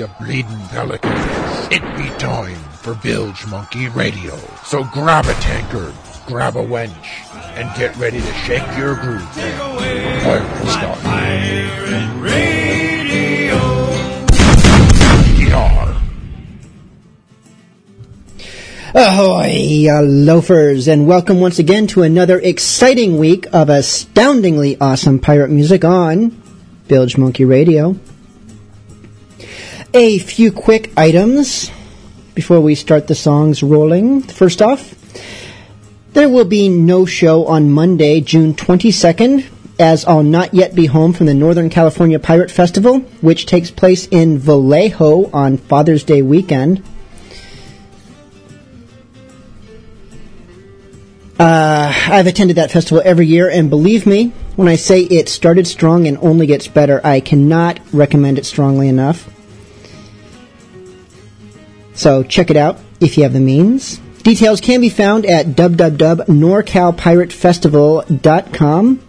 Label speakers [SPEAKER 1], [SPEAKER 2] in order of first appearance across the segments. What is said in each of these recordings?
[SPEAKER 1] you
[SPEAKER 2] bleeding pelicans. It be time for Bilge Monkey Radio. So grab a tankard, grab a wench, and get ready to shake your groove. To start.
[SPEAKER 1] Pirate Radio.
[SPEAKER 2] Yar.
[SPEAKER 3] Ahoy, uh, loafers, and welcome once again to another exciting week of astoundingly awesome pirate music on Bilge Monkey Radio. A few quick items before we start the songs rolling. First off, there will be no show on Monday, June 22nd, as I'll not yet be home from the Northern California Pirate Festival, which takes place in Vallejo on Father's Day weekend. Uh, I've attended that festival every year, and believe me, when I say it started strong and only gets better, I cannot recommend it strongly enough. So check it out if you have the means. Details can be found at www.norcalpiratefestival.com.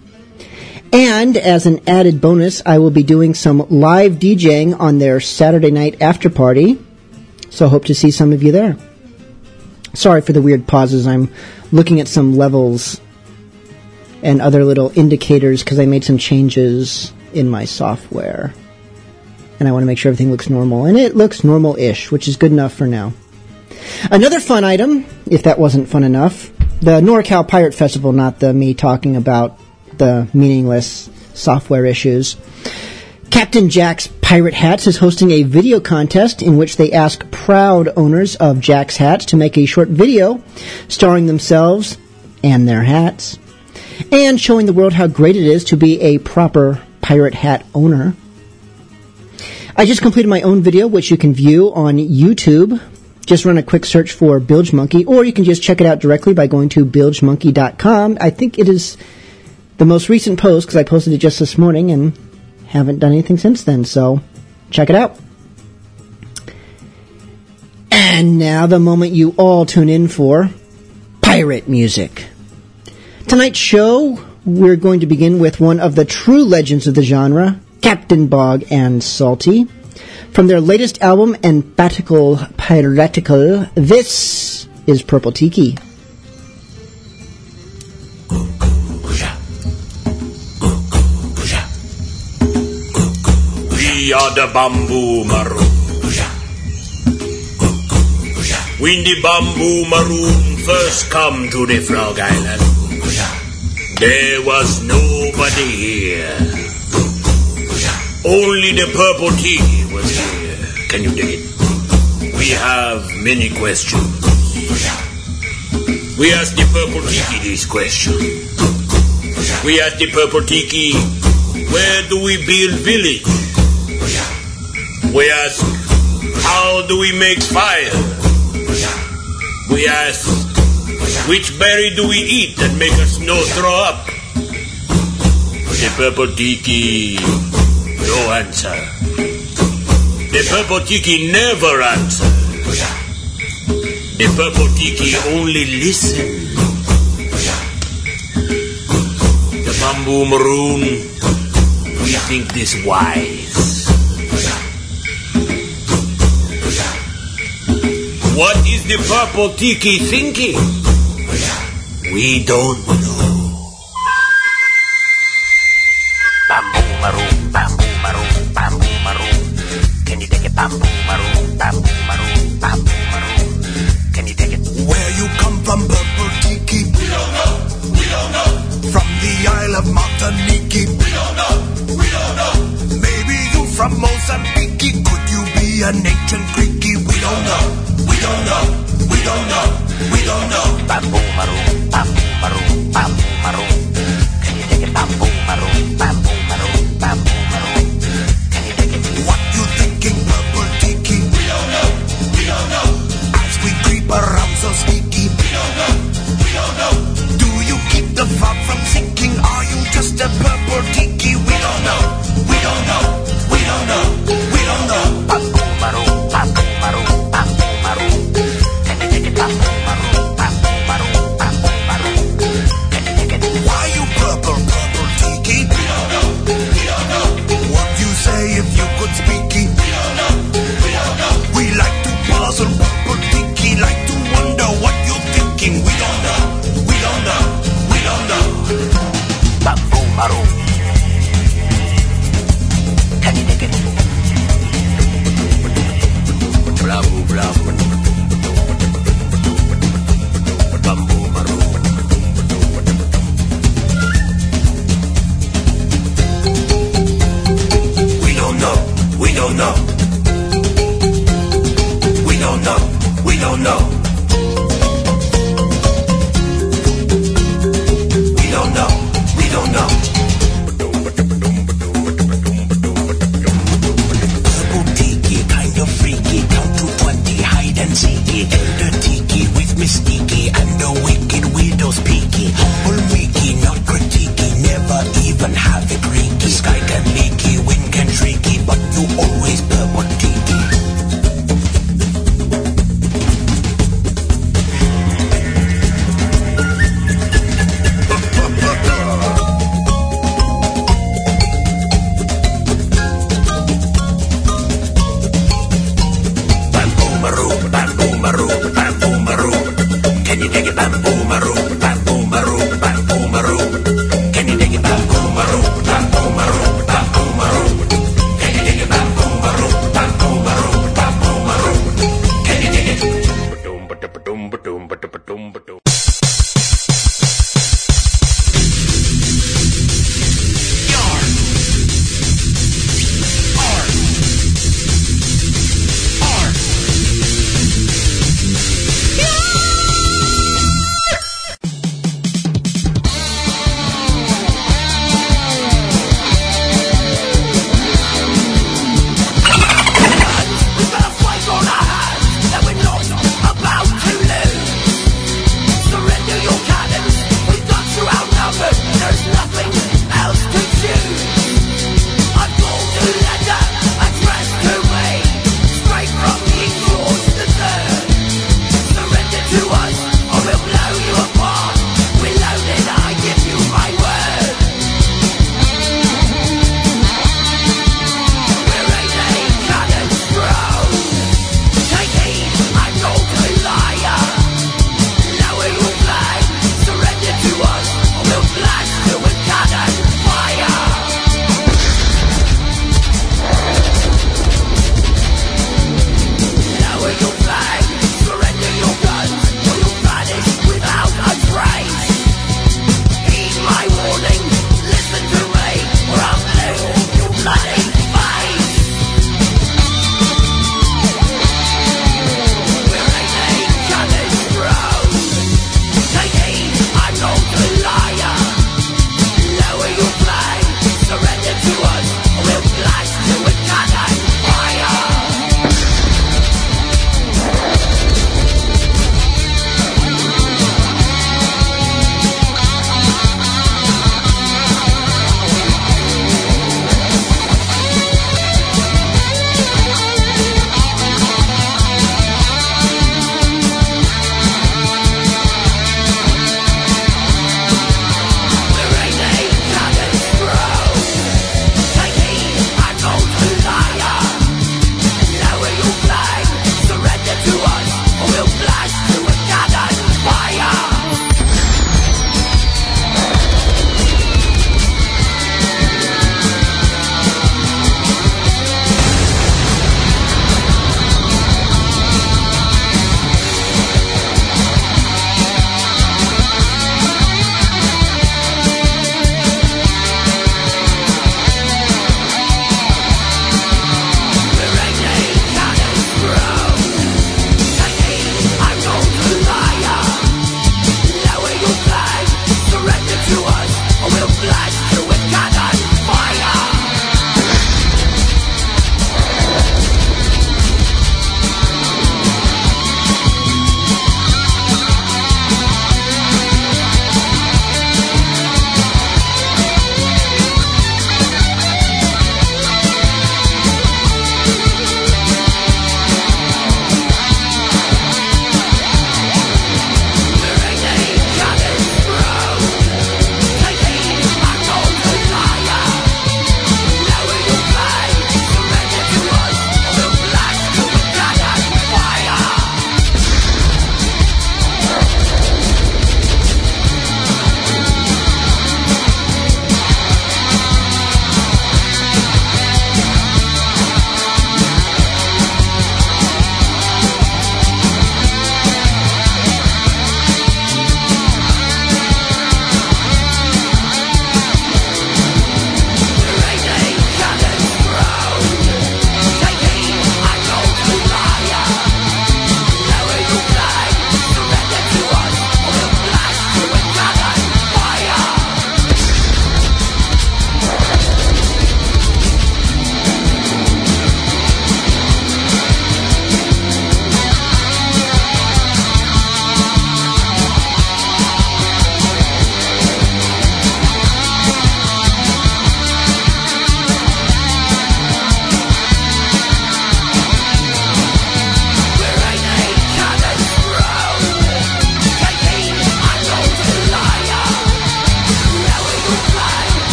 [SPEAKER 3] And as an added bonus, I will be doing some live DJing on their Saturday night after party. So hope to see some of you there. Sorry for the weird pauses. I'm looking at some levels and other little indicators because I made some changes in my software. And I want to make sure everything looks normal. And it looks normal ish, which is good enough for now. Another fun item, if that wasn't fun enough, the NorCal Pirate Festival, not the me talking about the meaningless software issues. Captain Jack's Pirate Hats is hosting a video contest in which they ask proud owners of Jack's hats to make a short video starring themselves and their hats and showing the world how great it is to be a proper pirate hat owner. I just completed my own video, which you can view on YouTube. Just run a quick search for Bilge Monkey, or you can just check it out directly by going to bilgemonkey.com. I think it is the most recent post because I posted it just this morning and haven't done anything since then, so check it out. And now the moment you all tune in for pirate music. Tonight's show, we're going to begin with one of the true legends of the genre, Captain Bogg and Salty. From their latest album, Emphatical Piratical, this is Purple Tiki.
[SPEAKER 4] We are the Bamboo Maroon. When the Bamboo Maroon first come to the Frog Island, there was nobody here. Only the Purple Tiki was here. Can you dig it? We have many questions. We ask the Purple Tiki this question. We ask the Purple Tiki, where do we build village? We ask, how do we make fire? We ask, which berry do we eat that make us no throw up? The purple tiki, no answer. The purple tiki never answer. The purple tiki only listen. The bamboo maroon, we think this wise. What is the purple tiki thinking? We don't know.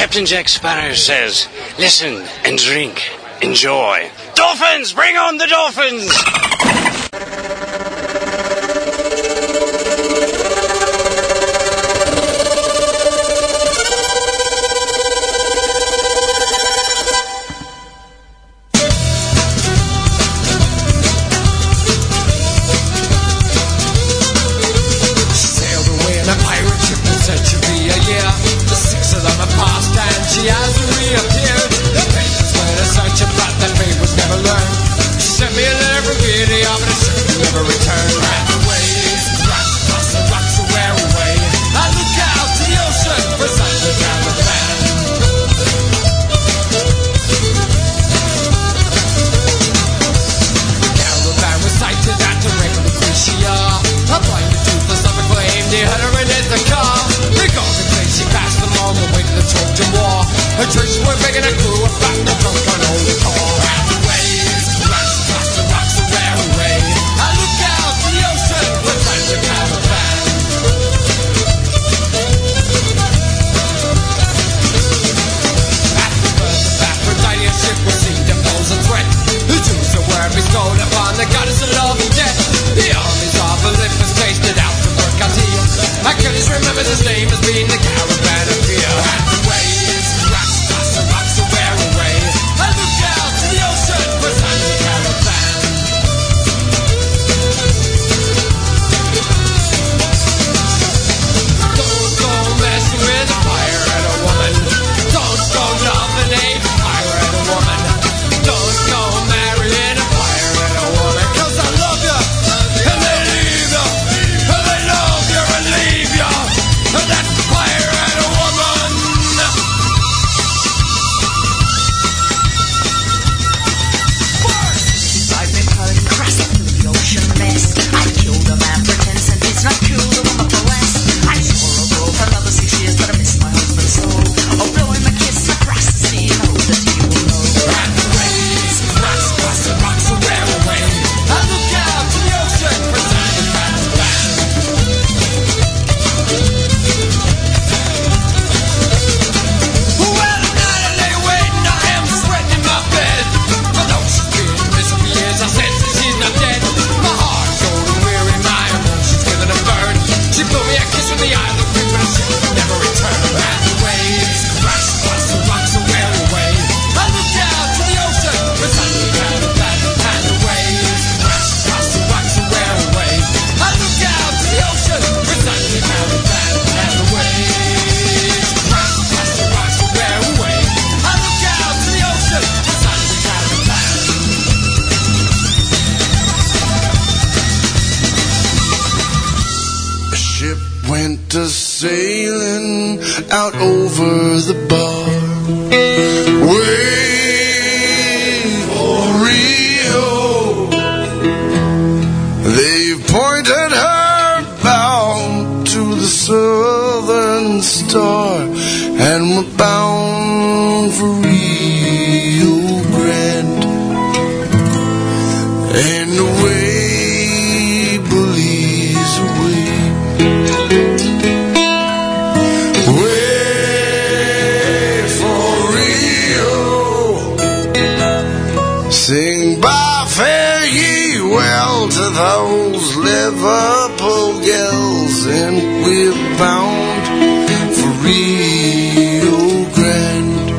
[SPEAKER 5] Captain Jack Sparrow says, Listen and drink, enjoy. Dolphins! Bring on the dolphins!
[SPEAKER 6] Liverpool girls, and we're bound for Rio Grande.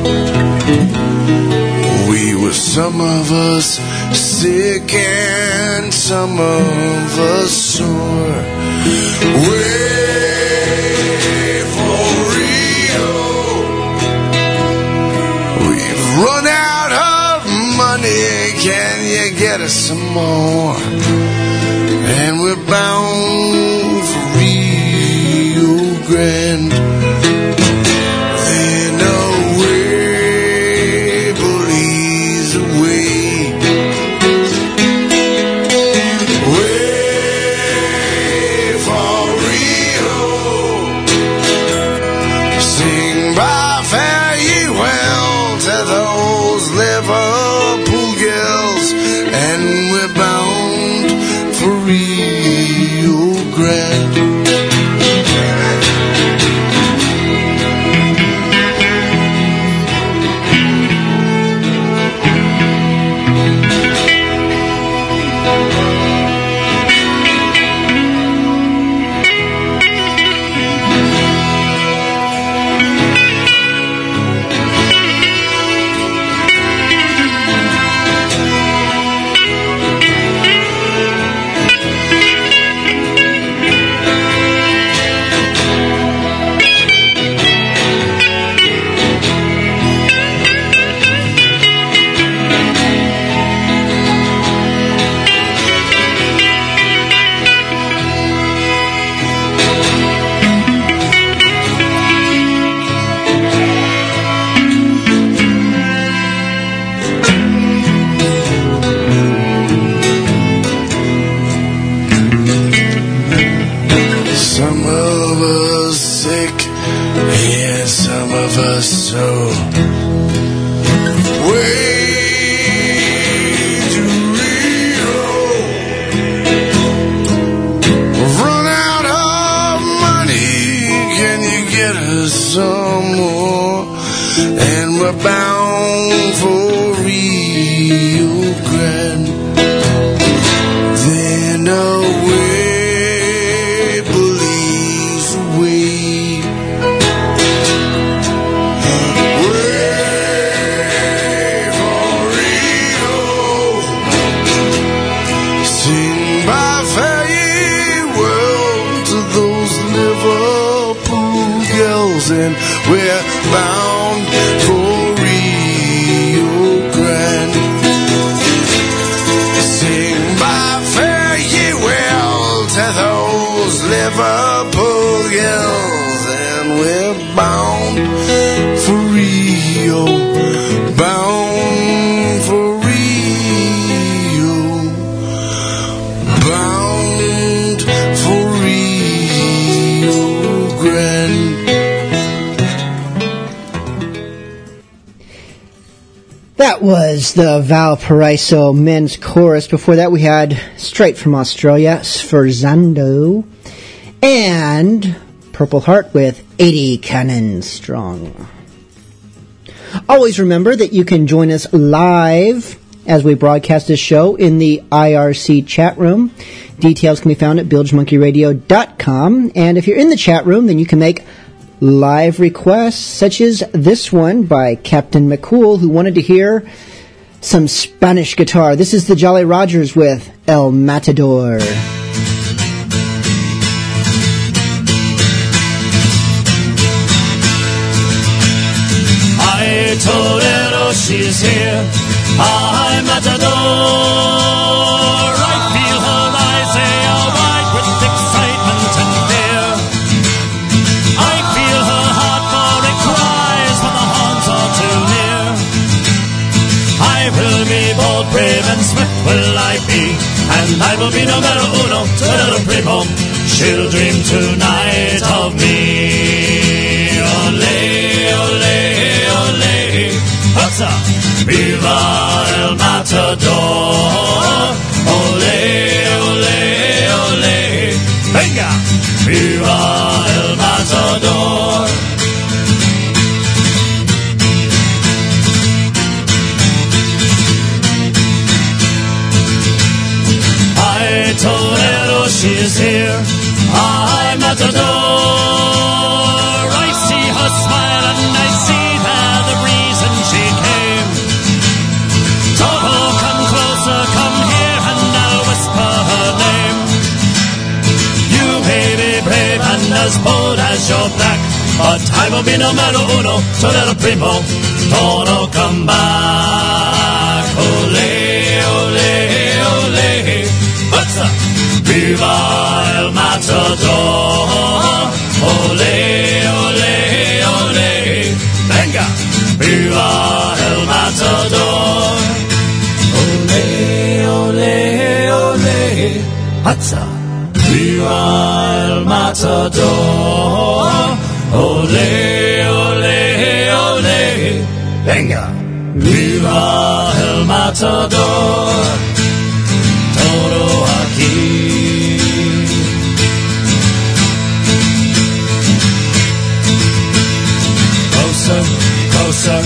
[SPEAKER 6] We were some of us sick and some of us sore. Way for Rio. We've run out of money. Can you get us some more? and we're bound
[SPEAKER 3] The Valparaiso men's chorus. Before that, we had straight from Australia, Sforzando, and Purple Heart with 80 Cannons Strong. Always remember that you can join us live as we broadcast this show in the IRC chat room. Details can be found at bilgemonkeyradio.com. And if you're in the chat room, then you can make live requests, such as this one by Captain McCool, who wanted to hear some Spanish guitar. This is the Jolly Rogers with El Matador.
[SPEAKER 7] I told Edo she's here. I'm Matador. Will I be, and I will be numero uno, numero primo. She'll dream tonight of me. Ole, ole, ole, hutsa, viva el matador. Ole, ole, ole, venga, viva el as bold as your black, but I will be numero uno, Torero primo. Todo come back. Ole, ole, ole. What's up? Viva el matador. Ole, ole, ole. Venga. Viva el matador. Ole, ole, ole. What's up? Viva el matador. Ole, ole, ole. Venga. Viva el matador. Todo aquí. Closer, closer,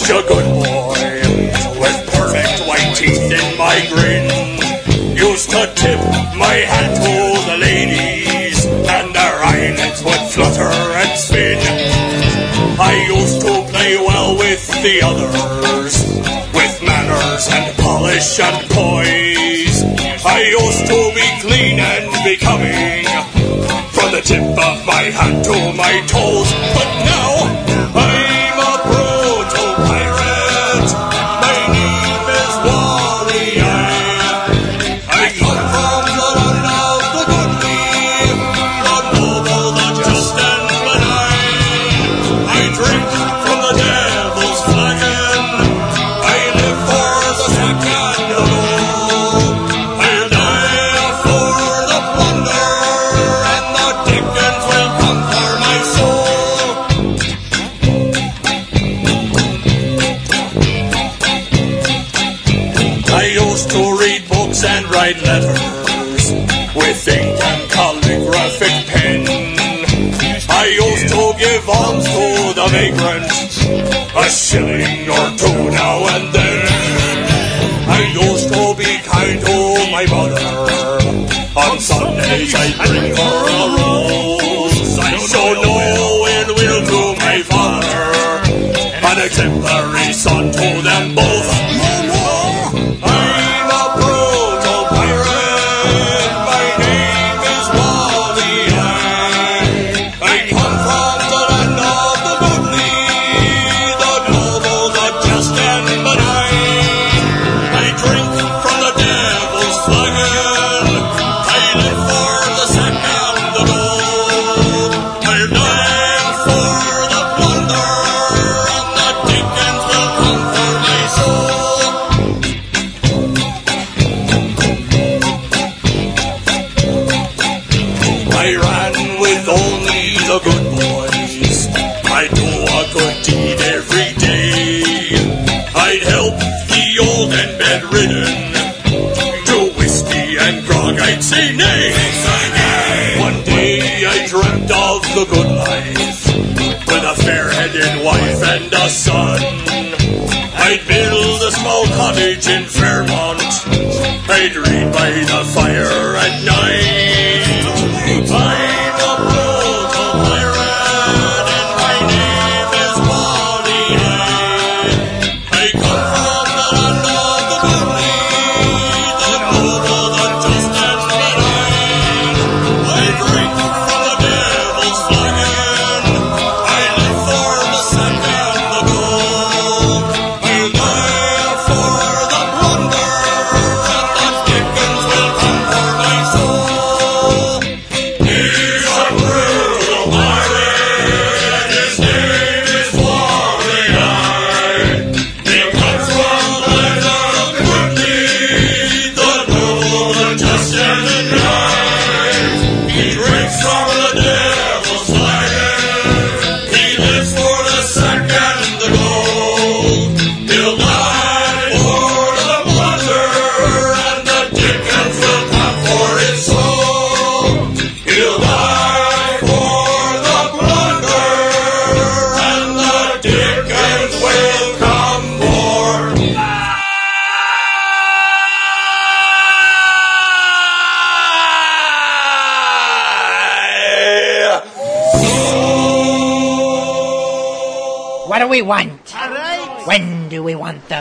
[SPEAKER 7] such a good boy with perfect white teeth in my grin. Used to tip my hat to the ladies and their eyelids would flutter and spin. I used to play well with the others with manners and polish and poise. I used to be clean and becoming from the tip of my hat to my toes. But now a
[SPEAKER 8] shilling fire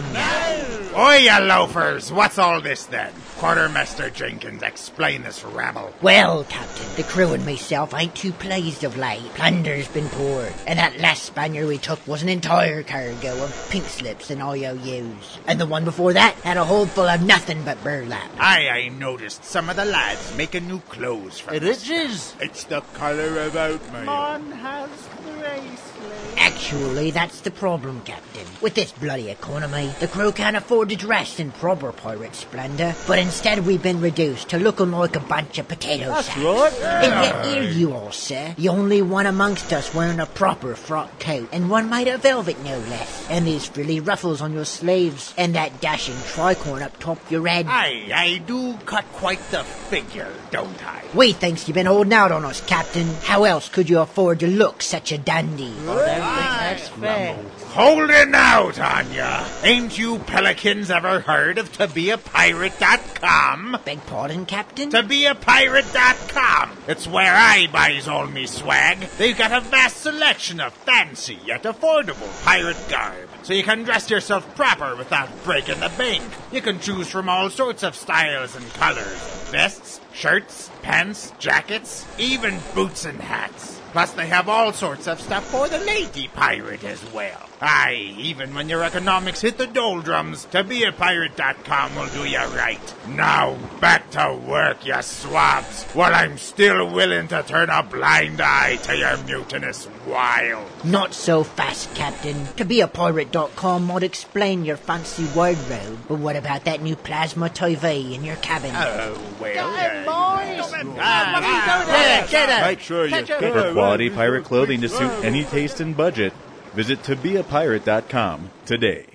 [SPEAKER 9] them?
[SPEAKER 10] Oi, you loafers! What's all this then? Quartermaster Jenkins, explain this rabble.
[SPEAKER 9] Well, Captain, the crew and myself ain't too pleased of late. Plunder's been poor, and that last Spaniard we took was an entire cargo of pink slips and IOUs. And the one before that had a hold full of nothing but burlap.
[SPEAKER 10] I, I noticed some of the lads making new clothes from
[SPEAKER 11] It is.
[SPEAKER 10] It's the colour about me.
[SPEAKER 9] Actually, that's the problem, Captain. With this bloody economy, the crew can't afford to dress in proper pirate splendor, but instead we've been reduced to looking like a bunch of potato
[SPEAKER 11] That's
[SPEAKER 9] sacks.
[SPEAKER 11] right.
[SPEAKER 9] And yet here you are, sir. The only one amongst us wearing a proper frock coat, and one made of velvet no less. And these frilly ruffles on your sleeves, and that dashing tricorn up top your head.
[SPEAKER 10] I, I do cut quite the figure, don't I?
[SPEAKER 9] We thinks you've been holding out on us, Captain. How else could you afford to look such a dandy?
[SPEAKER 11] That's fair.
[SPEAKER 10] Holding out on ya. Ain't you pelicans ever heard of tobeapirate.com?
[SPEAKER 9] Beg pardon, Captain?
[SPEAKER 10] ToBeAPirate.com. It's where I buys all me swag. They've got a vast selection of fancy yet affordable pirate garb. So you can dress yourself proper without breaking the bank. You can choose from all sorts of styles and colors. Vests, shirts, pants, jackets, even boots and hats. Plus they have all sorts of stuff for the lady pirate as well. Aye, even when your economics hit the doldrums, ToBeAPirate.com will do you right. Now, back to work, you swabs, while I'm still willing to turn a blind eye to your mutinous wild.
[SPEAKER 9] Not so fast, Captain. ToBeAPirate.com might explain your fancy wardrobe, but what about that new plasma TV in your cabin?
[SPEAKER 10] Oh, well, Get boys! Ah, ah, get it, get it!
[SPEAKER 11] Make sure you
[SPEAKER 12] For quality pirate clothing to suit any taste and budget, visit tobeapirate.com today.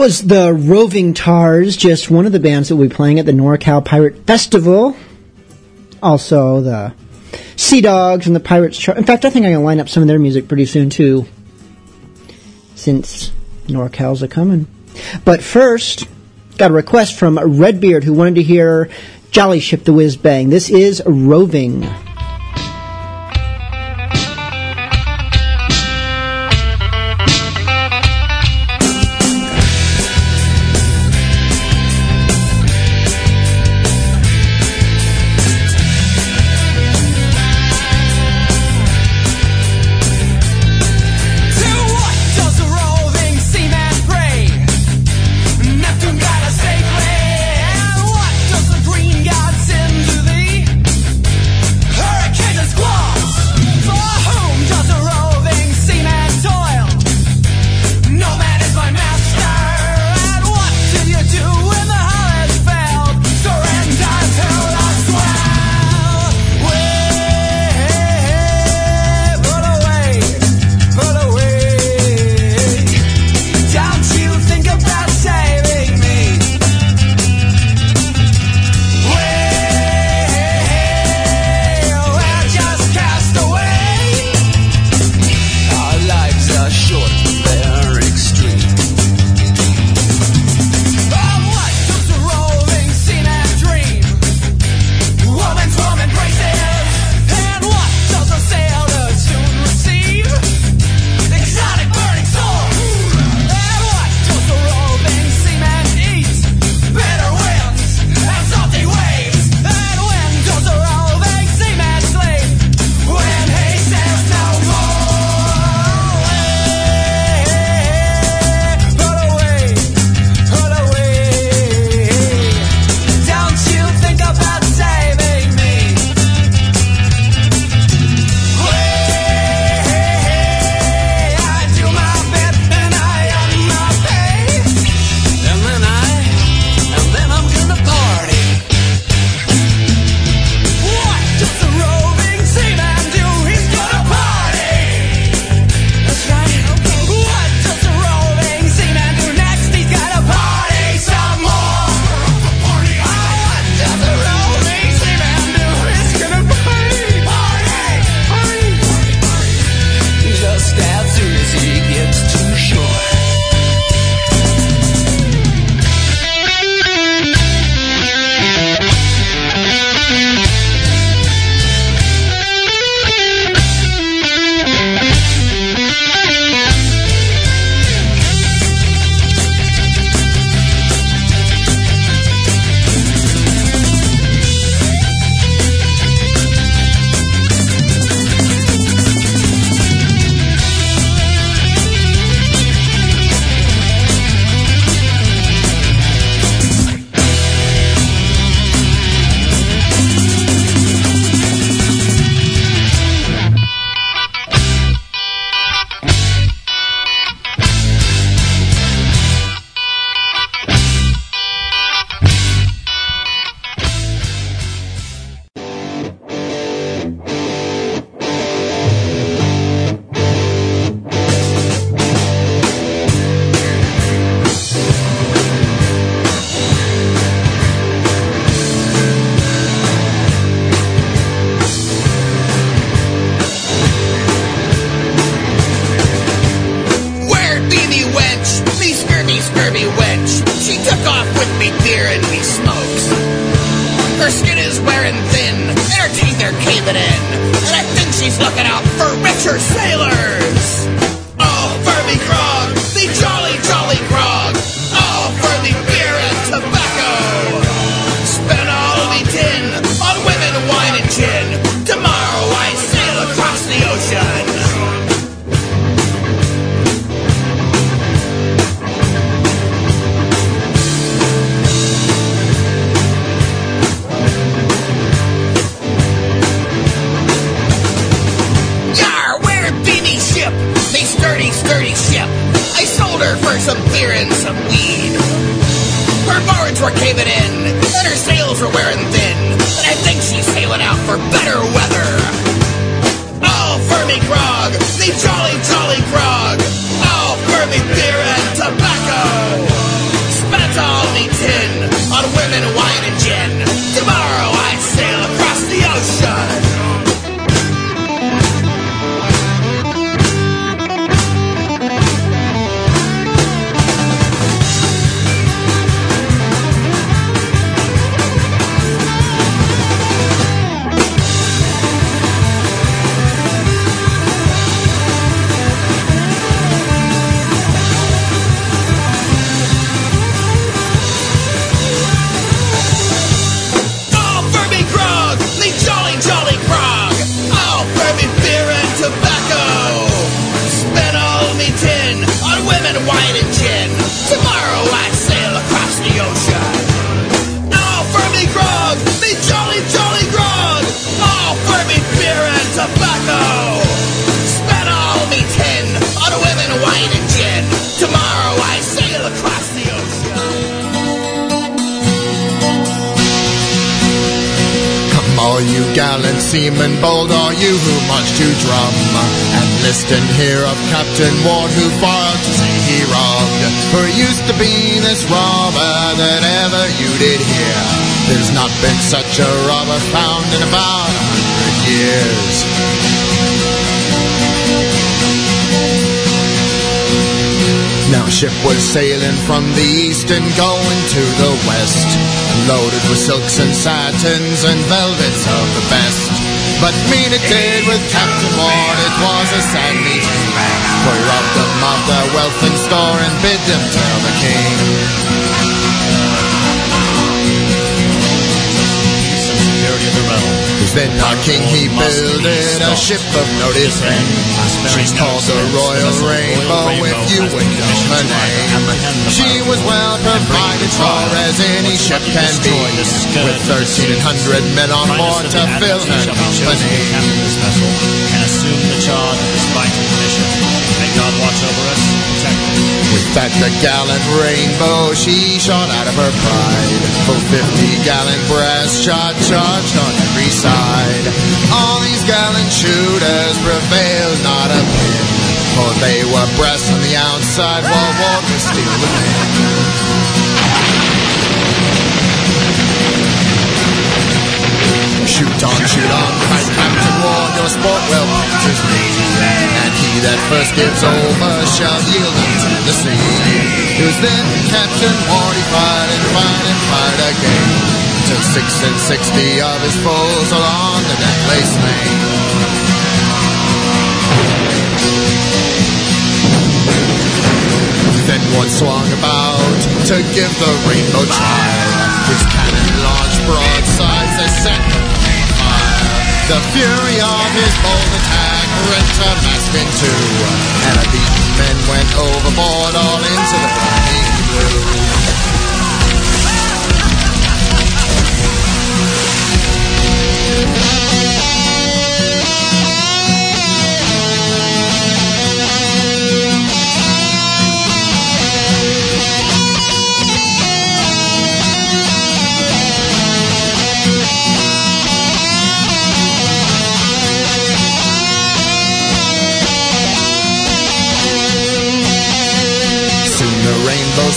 [SPEAKER 3] that was the Roving Tars, just one of the bands that we'll be playing at the NorCal Pirate Festival. Also, the Sea Dogs and the Pirates. Char- In fact, I think I'm going to line up some of their music pretty soon, too, since NorCal's a coming. But first, got a request from Redbeard who wanted to hear Jolly Ship the Whiz Bang. This is Roving.
[SPEAKER 13] Then
[SPEAKER 14] our king he builded a ship of notice name. She's called the Royal Rainbow if you would know her name. She was well provided for as any ship can be, with 1,300 men on board to fill her company.
[SPEAKER 15] and assume the charge of this vital mission. May God watch over us protect us.
[SPEAKER 14] With that the gallant rainbow she shot out of her pride. For fifty gallon brass shot charged on side. All these gallant shooters prevailed not a pin. For they were brass on the outside while was steel within. Shoot on, shoot on, cried Captain Ward, your sport well pleases me. And he that first gives over shall yield unto the sea. It was then Captain Ward he fired and fired and fired again. Till six and sixty of his foes along the deck lay slain. Then one swung about to give the rainbow trial. His cannon launched broadsides as set fire. The fury of his bold attack rent her mast in two, and a beaten men went overboard all into the burning blue. Thank you.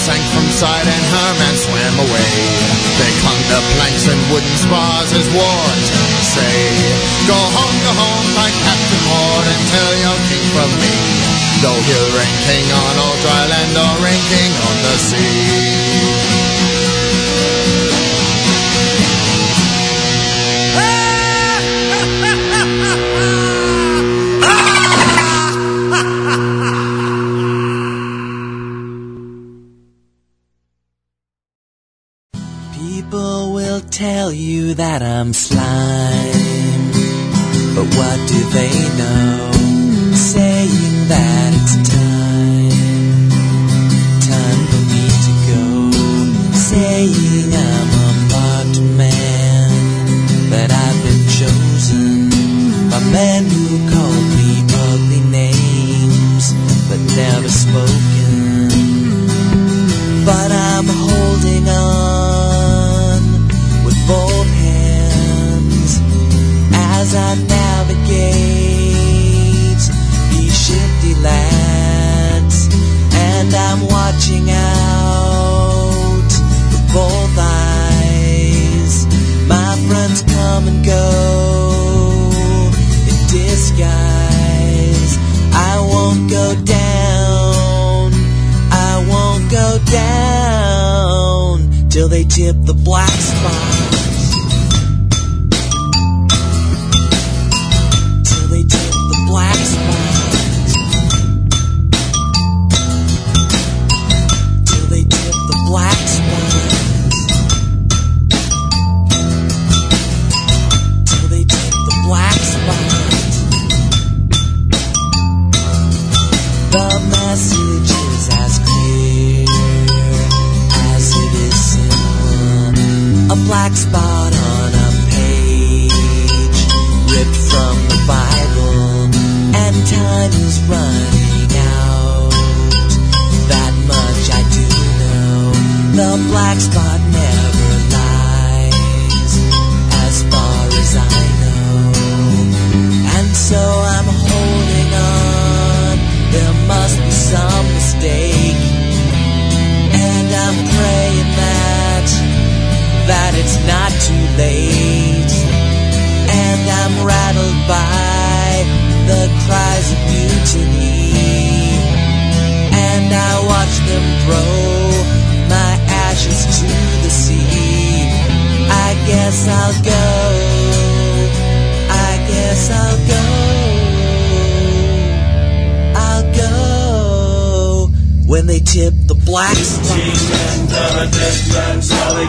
[SPEAKER 14] Sank from sight and her man swam away. They clung to planks and wooden spars as wars say. Go home, go home, my Captain Ward, and tell your king from me. Though he'll reign king on all dry land or reign king on the sea.
[SPEAKER 16] That I'm slime, but what do they know?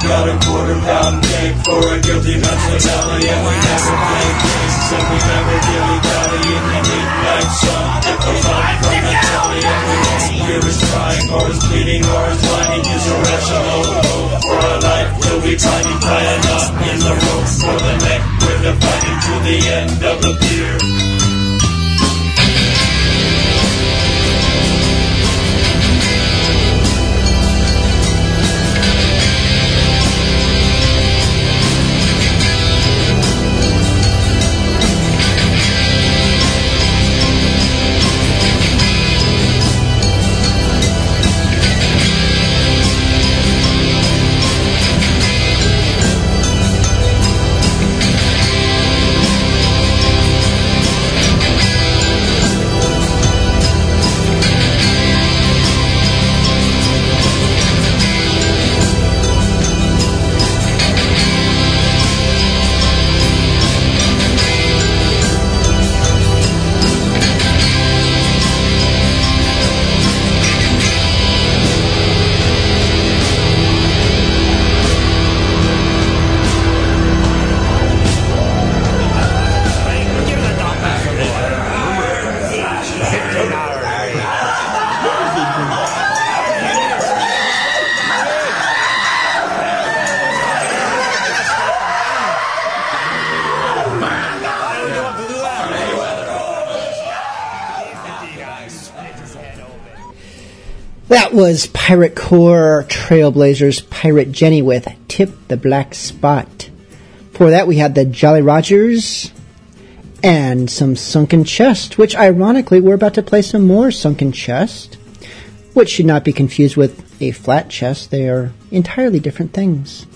[SPEAKER 8] Got a quarter pound cake for a guilty mentality And we never play games And we never dilly dally in the midnight sun If we find from the telly And we won't hear his crying or his bleeding or his whining His irrational. Hope for a life Will be and tie a knot in the rope for the neck With the fighting to the end of the pier
[SPEAKER 3] Pirate Core Trailblazers Pirate Jenny with Tip the Black Spot. For that, we had the Jolly Rogers and some Sunken Chest, which ironically, we're about to play some more Sunken Chest, which should not be confused with a flat chest. They are entirely different things.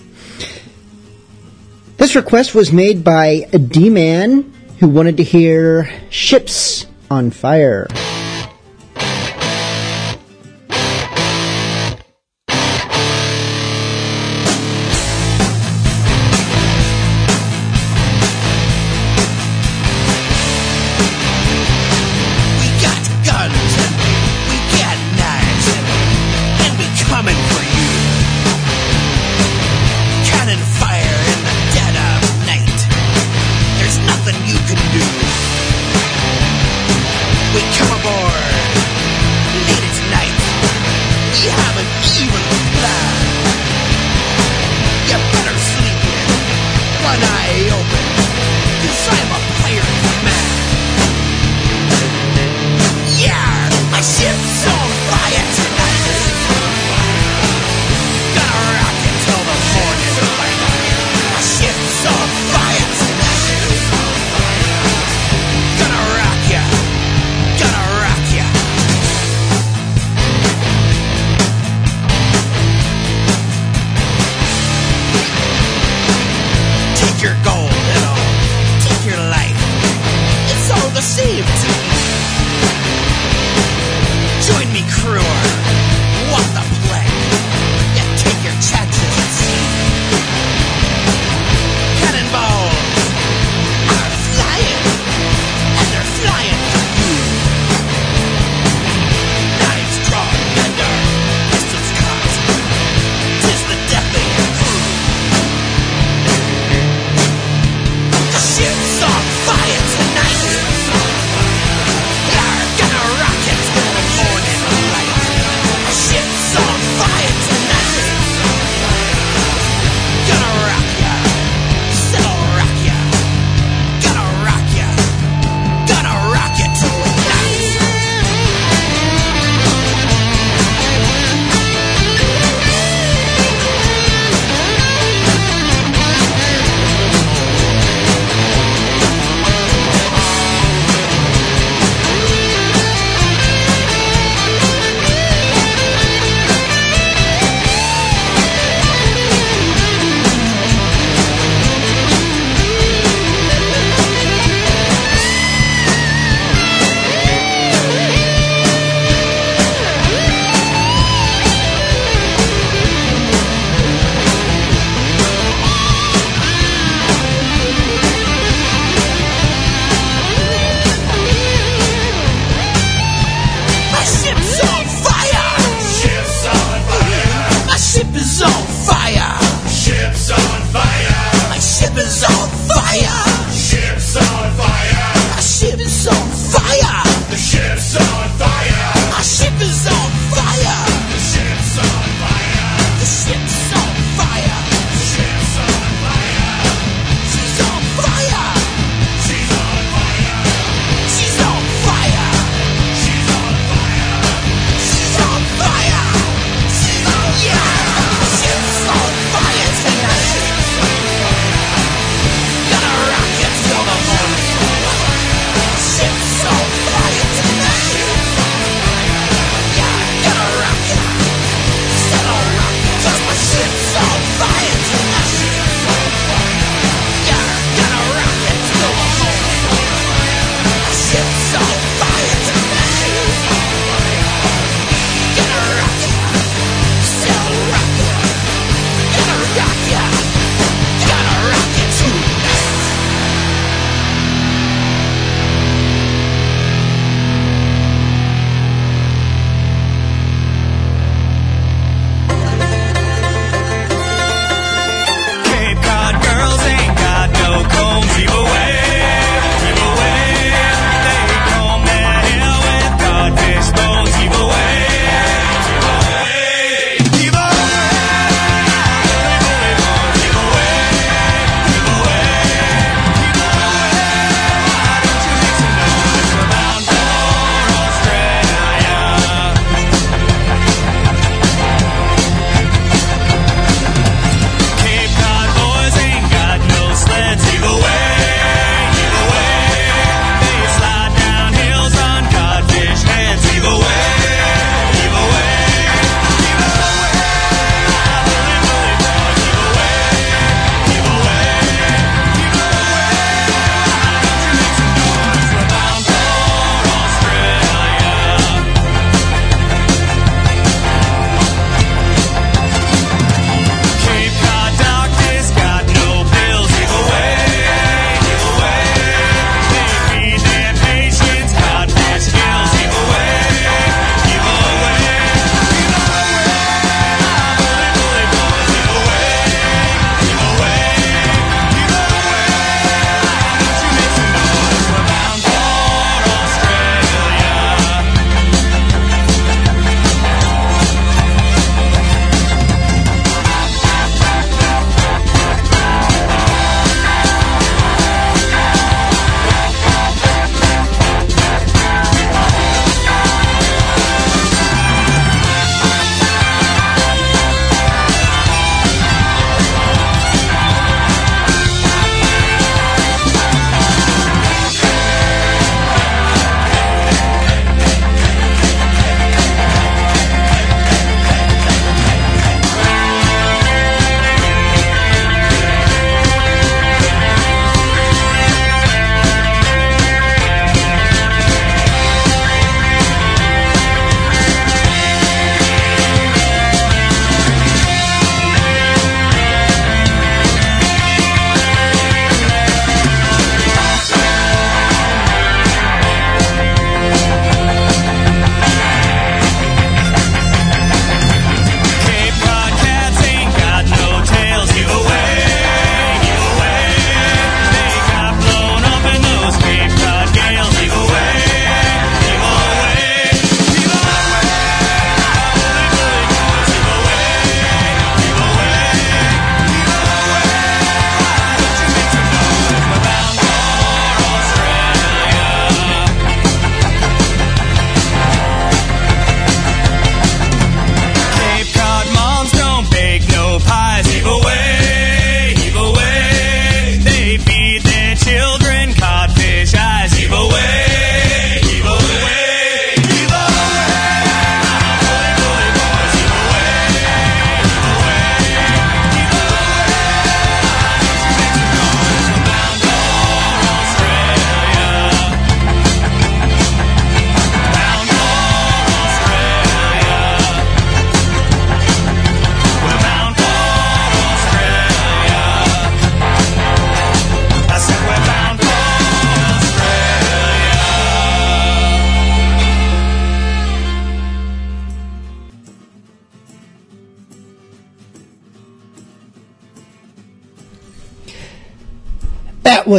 [SPEAKER 3] This request was made by a D-Man who wanted to hear Ships on Fire.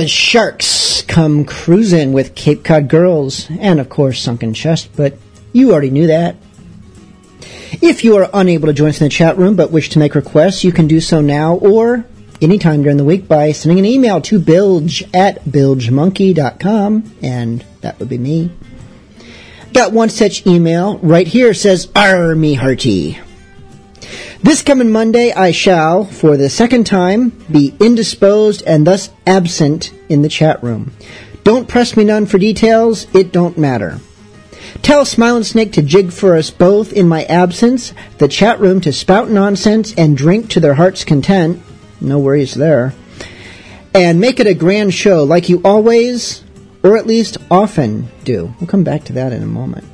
[SPEAKER 3] Was Sharks Come cruising with Cape Cod Girls, and of course Sunken Chest, but you already knew that. If you are unable to join us in the chat room but wish to make requests, you can do so now or anytime during the week by sending an email to bilge at bilgemonkey.com, and that would be me. Got one such email right here says, Army Hearty. This coming Monday, I shall, for the second time, be indisposed and thus absent in the chat room. Don't press me none for details, it don't matter. Tell Smiling Snake to jig for us both in my absence, the chat room to spout nonsense and drink to their heart's content. No worries there. And make it a grand show like you always, or at least often, do. We'll come back to that in a moment.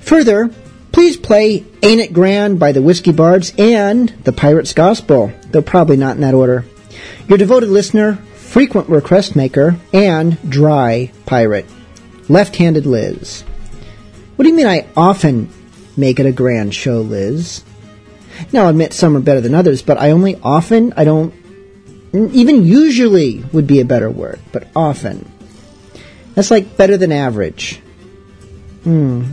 [SPEAKER 3] Further, please play Ain't It Grand by the Whiskey Bards and The Pirate's Gospel, though probably not in that order. Your devoted listener, frequent request maker, and dry pirate, Left Handed Liz. What do you mean I often make it a grand show, Liz? Now, I admit some are better than others, but I only often, I don't, even usually would be a better word, but often. That's like better than average. Hmm.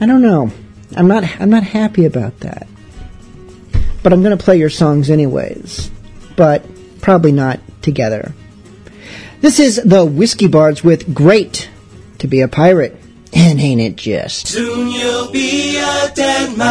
[SPEAKER 3] I don't know. I'm not. I'm not happy about that. But I'm going to play your songs anyways. But probably not together. This is the Whiskey Bards with "Great to Be a Pirate," and ain't it just?
[SPEAKER 17] Soon you'll be a dead man.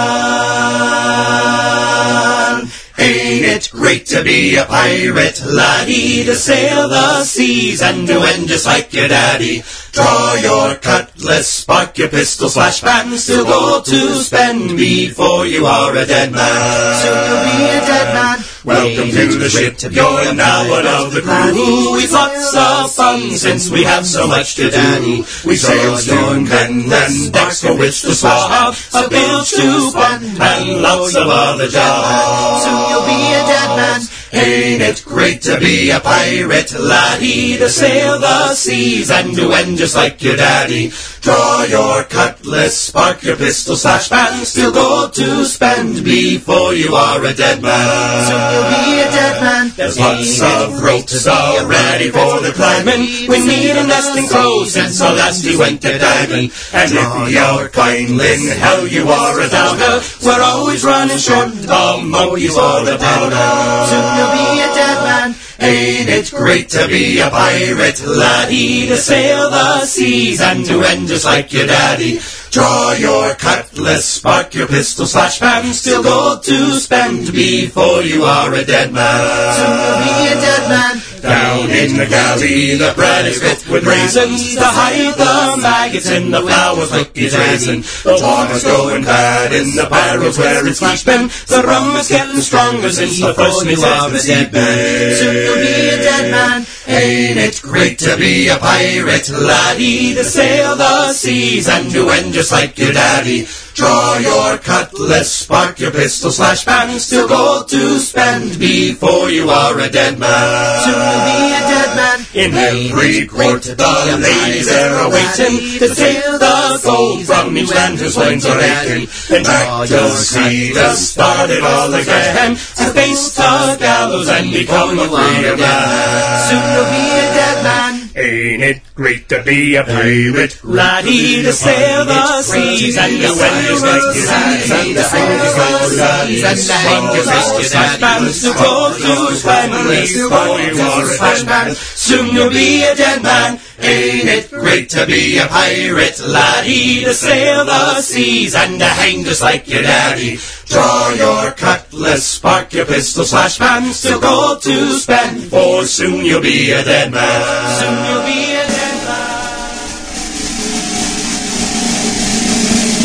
[SPEAKER 17] Ain't it great to be a pirate, laddie, to sail the seas and to end just like your daddy? Draw your cutlass, spark your pistol, slash bang, still go to spend before you are a dead man. Soon you'll be a dead man. Welcome to the ship, to you're now one of the crew. We've lots of fun since we have so much to do. We sail storm and and decks for which to swab, a bilge to spend, and lots of other jobs. You'll be a dead man. Ain't it great to be a pirate, laddie, to sail the seas and to end just like your daddy? Draw your cutlass, spark your pistol, slash bang, still go to spend before you are a dead man. Soon you'll be a dead man. There's lots of ropes all ready for the climbing. We need a nesting close since our last he went to diving. And if you're kindling hell you are a downer, we're always running short the of monkeys for the powder. You'll be a dead man. Ain't it great to be a pirate, laddie, to sail the seas and to end just like your daddy? Draw your cutlass, spark your pistol, slash bang, still gold to spend before you are a dead man. Soon you'll be a dead man. Down in the galley, the bread is cooked with raisins. To hide the maggots in the flowers, look is raisin. The water's going bad in the barrels where it's keeping. The rum is getting stronger since the first meal of the evening. Soon you'll be a dead man. Ain't it great to be a pirate, laddie, to sail the seas and to end just like your daddy? Draw your cutlass, spark your pistol, slash bang, still gold to spend before you are a dead man. Soon you'll be a dead man. In every court the ladies are awaiting to take the gold from each man whose loins are aching. And back to sea to start it all again, to face the gallows and become a freer man. Soon you'll be a dead man. Ain't it great to be a pirate, laddie, to sail the seas and to win your seas and the seas and the hangers slash bands to go to spend before you are a dead man. Soon you'll be a dead man. Ain't it great to be a pirate, laddie, to sail the seas and to hang just like your daddy? Draw your cutlass, spark your pistol, slash bang, still gold to spend, for soon you'll be a dead man. Soon you'll be a dead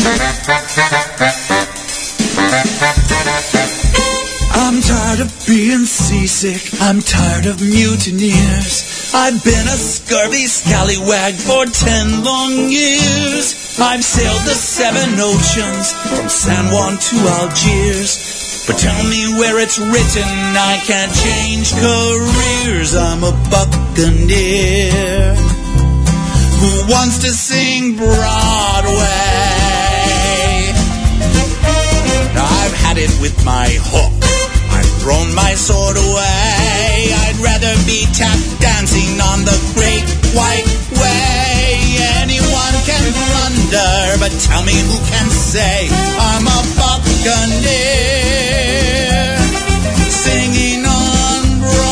[SPEAKER 18] I'm tired of being seasick. I'm tired of mutineers. I've been a scurvy scallywag for ten long years. I've sailed the seven oceans from San Juan to Algiers. But tell me where it's written I can't change careers. I'm a buccaneer who wants to sing Broadway. I've had it with my hook thrown my sword away. I'd rather be tap dancing on the great white way. Anyone can plunder, but tell me who can say I'm a buccaneer singing on Broadway.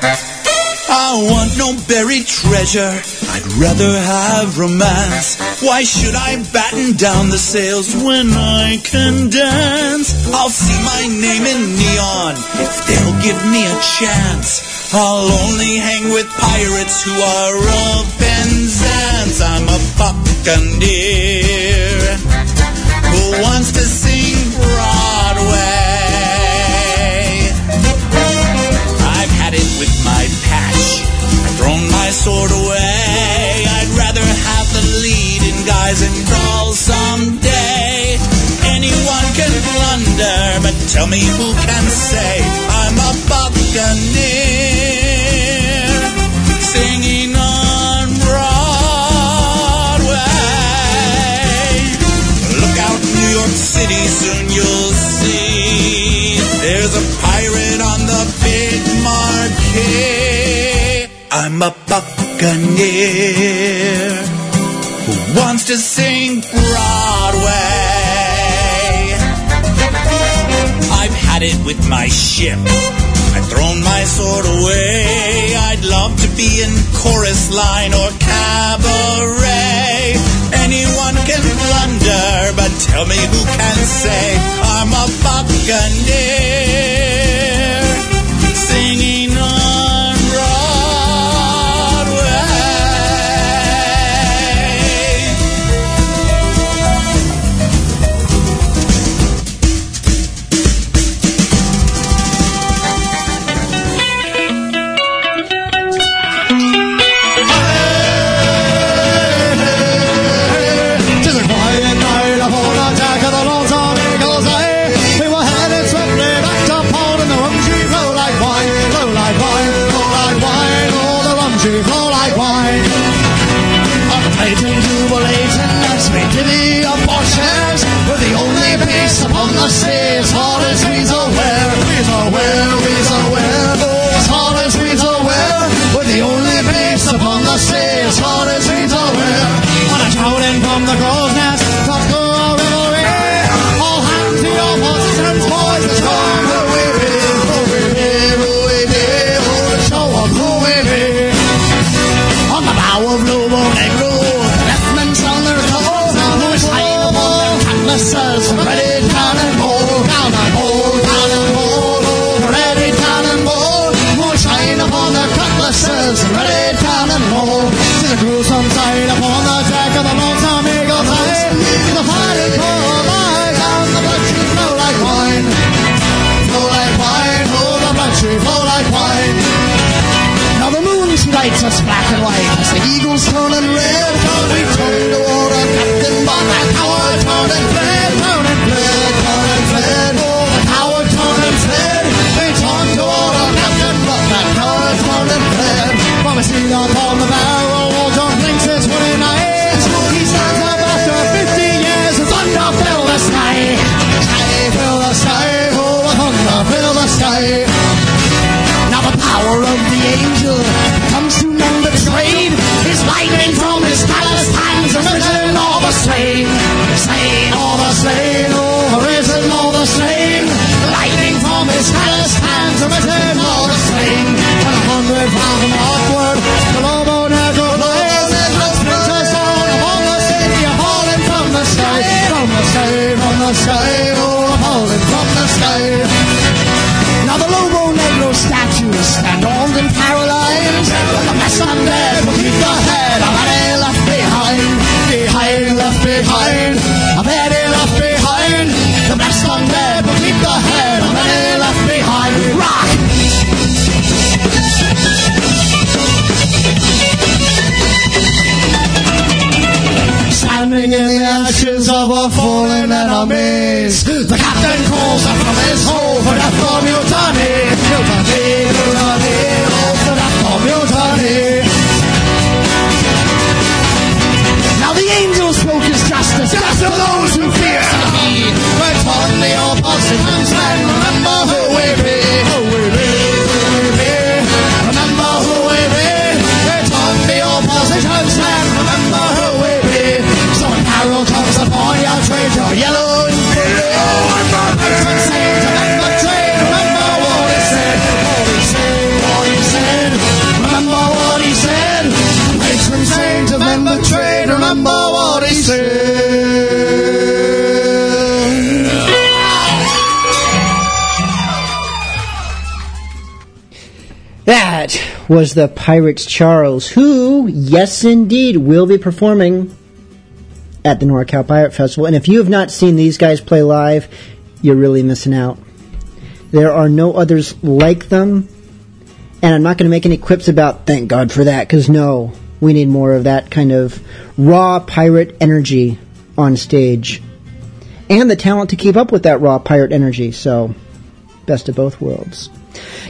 [SPEAKER 18] Thank I want no buried treasure. I'd rather have romance. Why should I batten down the sails when I can dance? I'll see my name in neon if they'll give me a chance. I'll only hang with pirates who are all Penzance. I'm a buccaneer who wants to see lies and crawls someday. Anyone can blunder, but tell me who can say I'm a buccaneer singing on Broadway. Look out, New York City, soon you'll see there's a pirate on the big marquee. I'm a buccaneer sing Broadway. I've had it with my ship. I've thrown my sword away. I'd love to be in chorus line or cabaret. Anyone can plunder, but tell me who can say I'm a buccaneer.
[SPEAKER 3] Was the Pirates Charles, who, yes indeed, will be performing at the NorCal Pirate Festival. And if you have not seen these guys play live, you're really missing out. There are no others like them. And I'm not going to make any quips about thank God for that, because no, we need more of that kind of raw pirate energy on stage. And the talent to keep up with that raw pirate energy, so best of both worlds.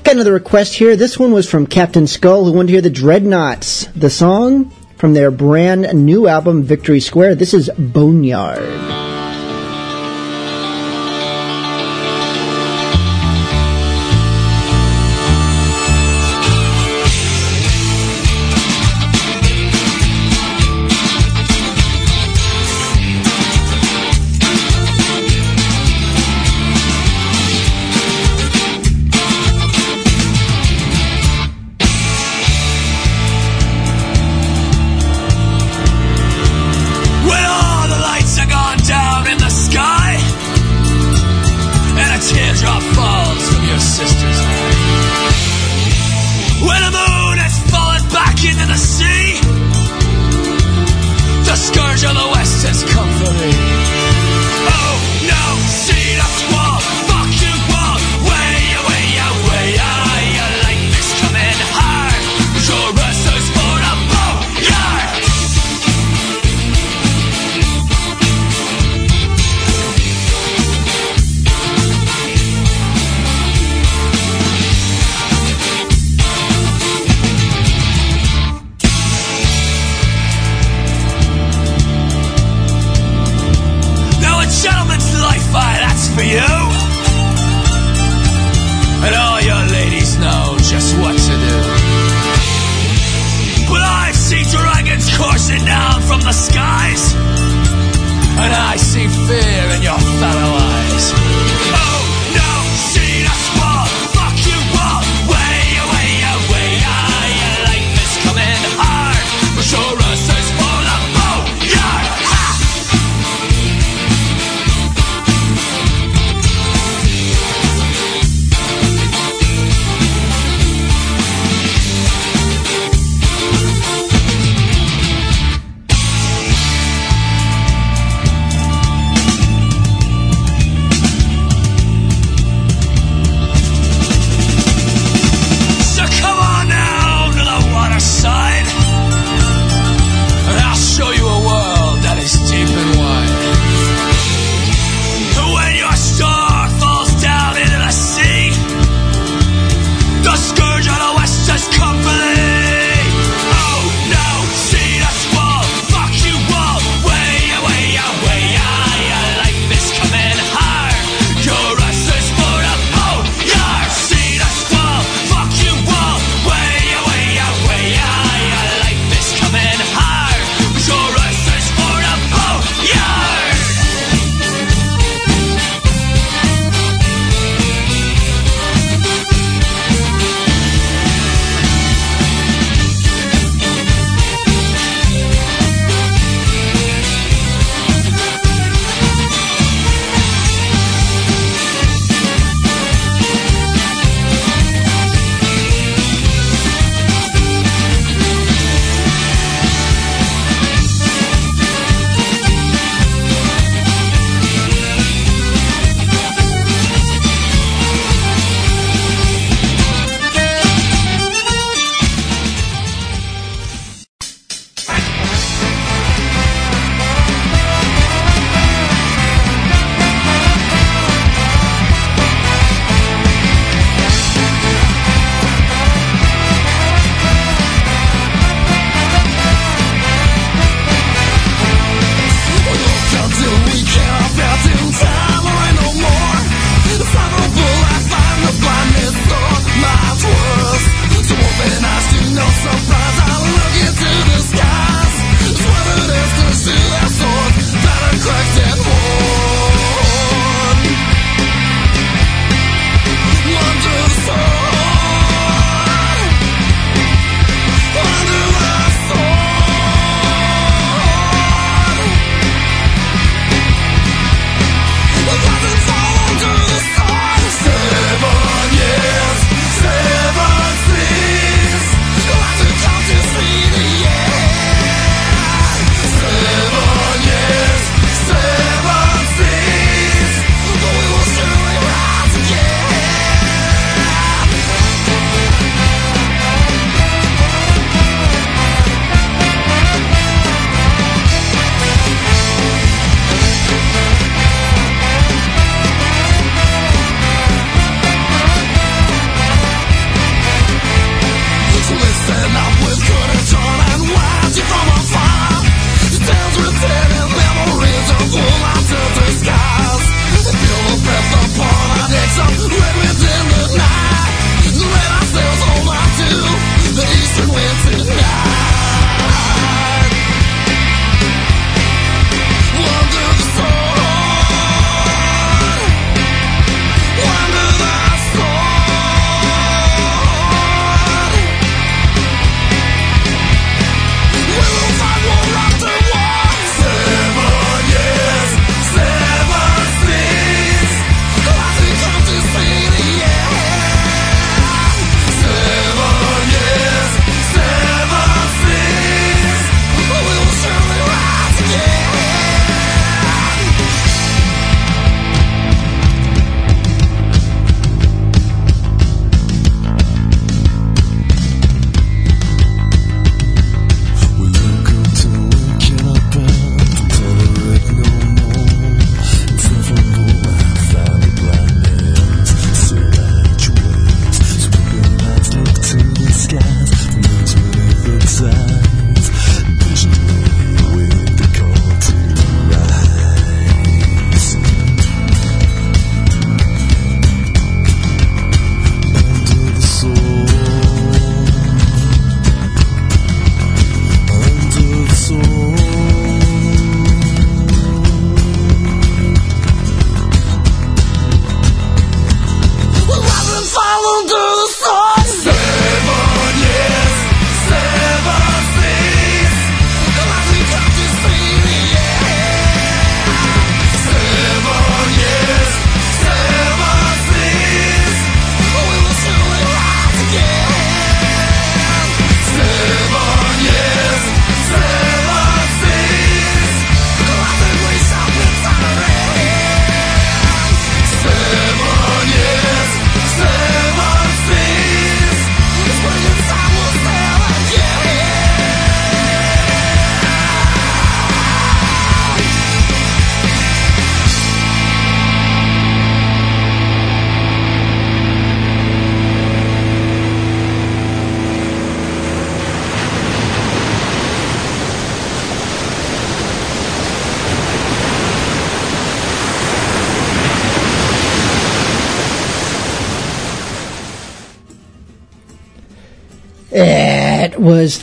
[SPEAKER 3] Got another request here. This one was from Captain Skull, who wanted to hear the Dreadnoughts, the song from their brand new album, Victory Square. This is Boneyard.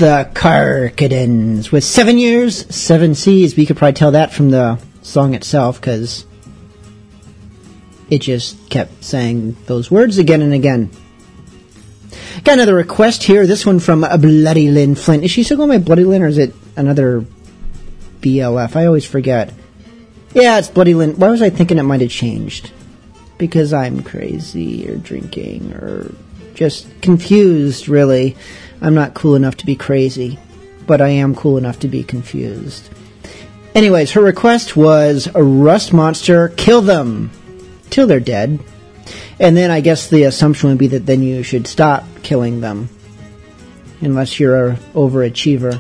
[SPEAKER 13] the
[SPEAKER 3] Carcadens with seven years, seven seas. We could probably tell that from the song itself because it just kept saying those words again and again. Got another request here. This one from a Bloody Lynn Flint. Is she still going by Bloody Lynn or is it another BLF? I always forget. Yeah, it's Bloody Lynn. Why was I thinking it might have changed? Because I'm crazy or drinking or just confused, really. I'm not cool enough to be crazy, but I am cool enough to be confused. Anyways, her request was a rust monster, kill them till they're dead. And then I guess the assumption would be that then you should stop killing them. Unless you're
[SPEAKER 19] an
[SPEAKER 8] overachiever.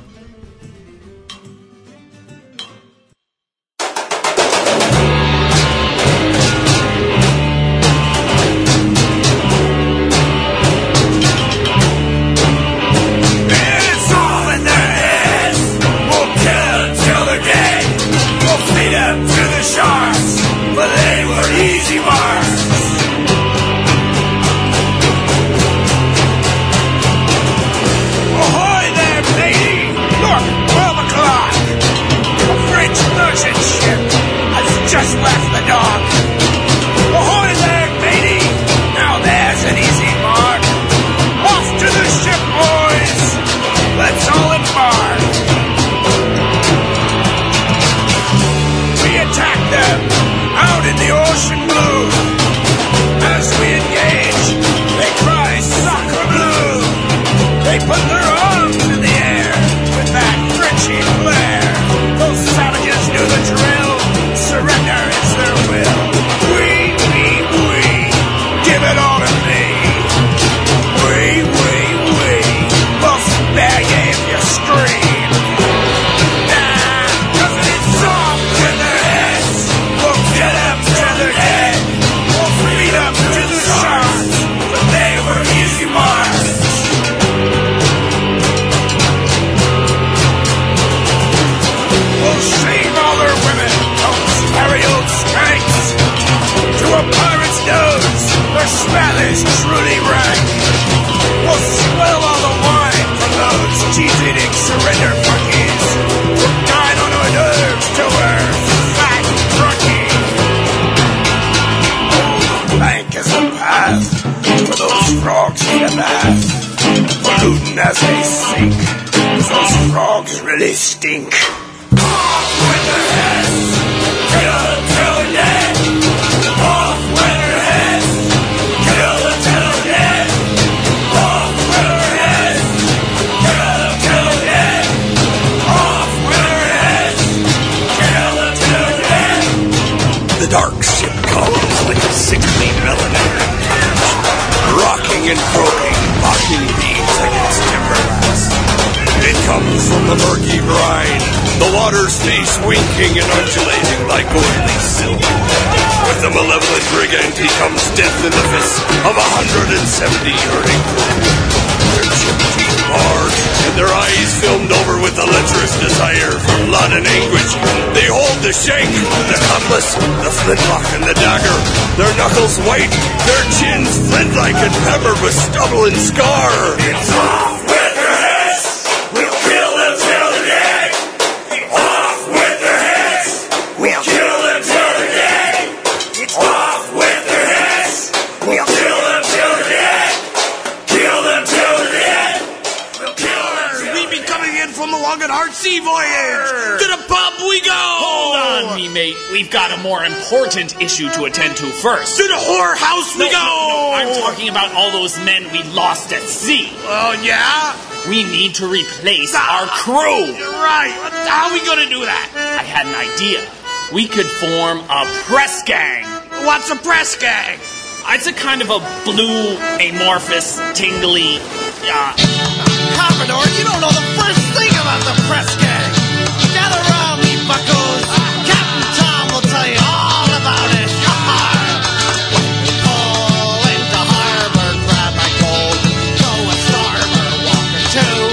[SPEAKER 8] important issue to attend to first.
[SPEAKER 20] To the whorehouse we
[SPEAKER 8] no,
[SPEAKER 20] go!
[SPEAKER 8] No, no, I'm talking about all those men we lost at sea.
[SPEAKER 20] Oh, yeah?
[SPEAKER 8] We need to replace our crew.
[SPEAKER 20] You're right. How are we going to do that?
[SPEAKER 8] I had an idea. We could form a press gang.
[SPEAKER 20] What's a press gang?
[SPEAKER 8] It's a kind of a blue, amorphous, tingly
[SPEAKER 3] tattoo.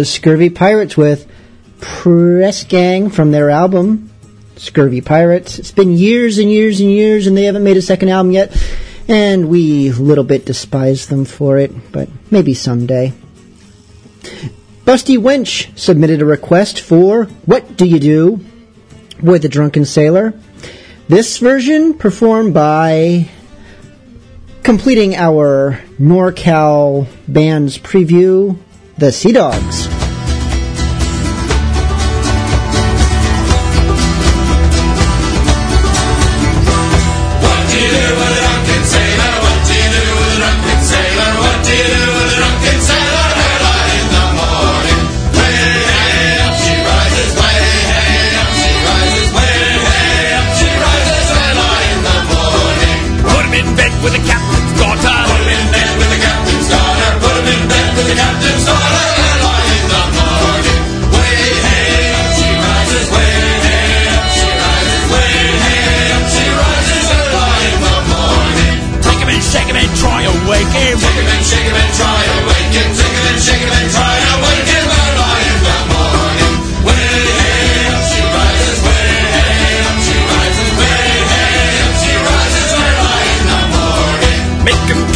[SPEAKER 3] was Scurvy Pirates with Press Gang from their album Scurvy Pirates. It's been years and years and years, and they haven't made a second album yet, and we little bit despise them for it, but maybe someday. Busty Wench submitted a request for What Do You Do with the Drunken Sailor. This version performed by completing our NorCal band's preview, the Sea Dogs.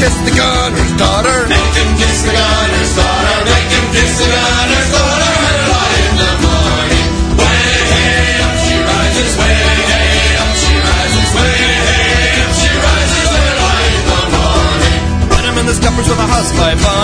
[SPEAKER 4] kiss the gunner's daughter.
[SPEAKER 13] Make him kiss the gunner's daughter. Make him kiss the gunner's daughter. Early in the morning, way up she rises, way up she rises, way up she rises. Early in the morning,
[SPEAKER 4] put him in the scuppers with a hosepipe on.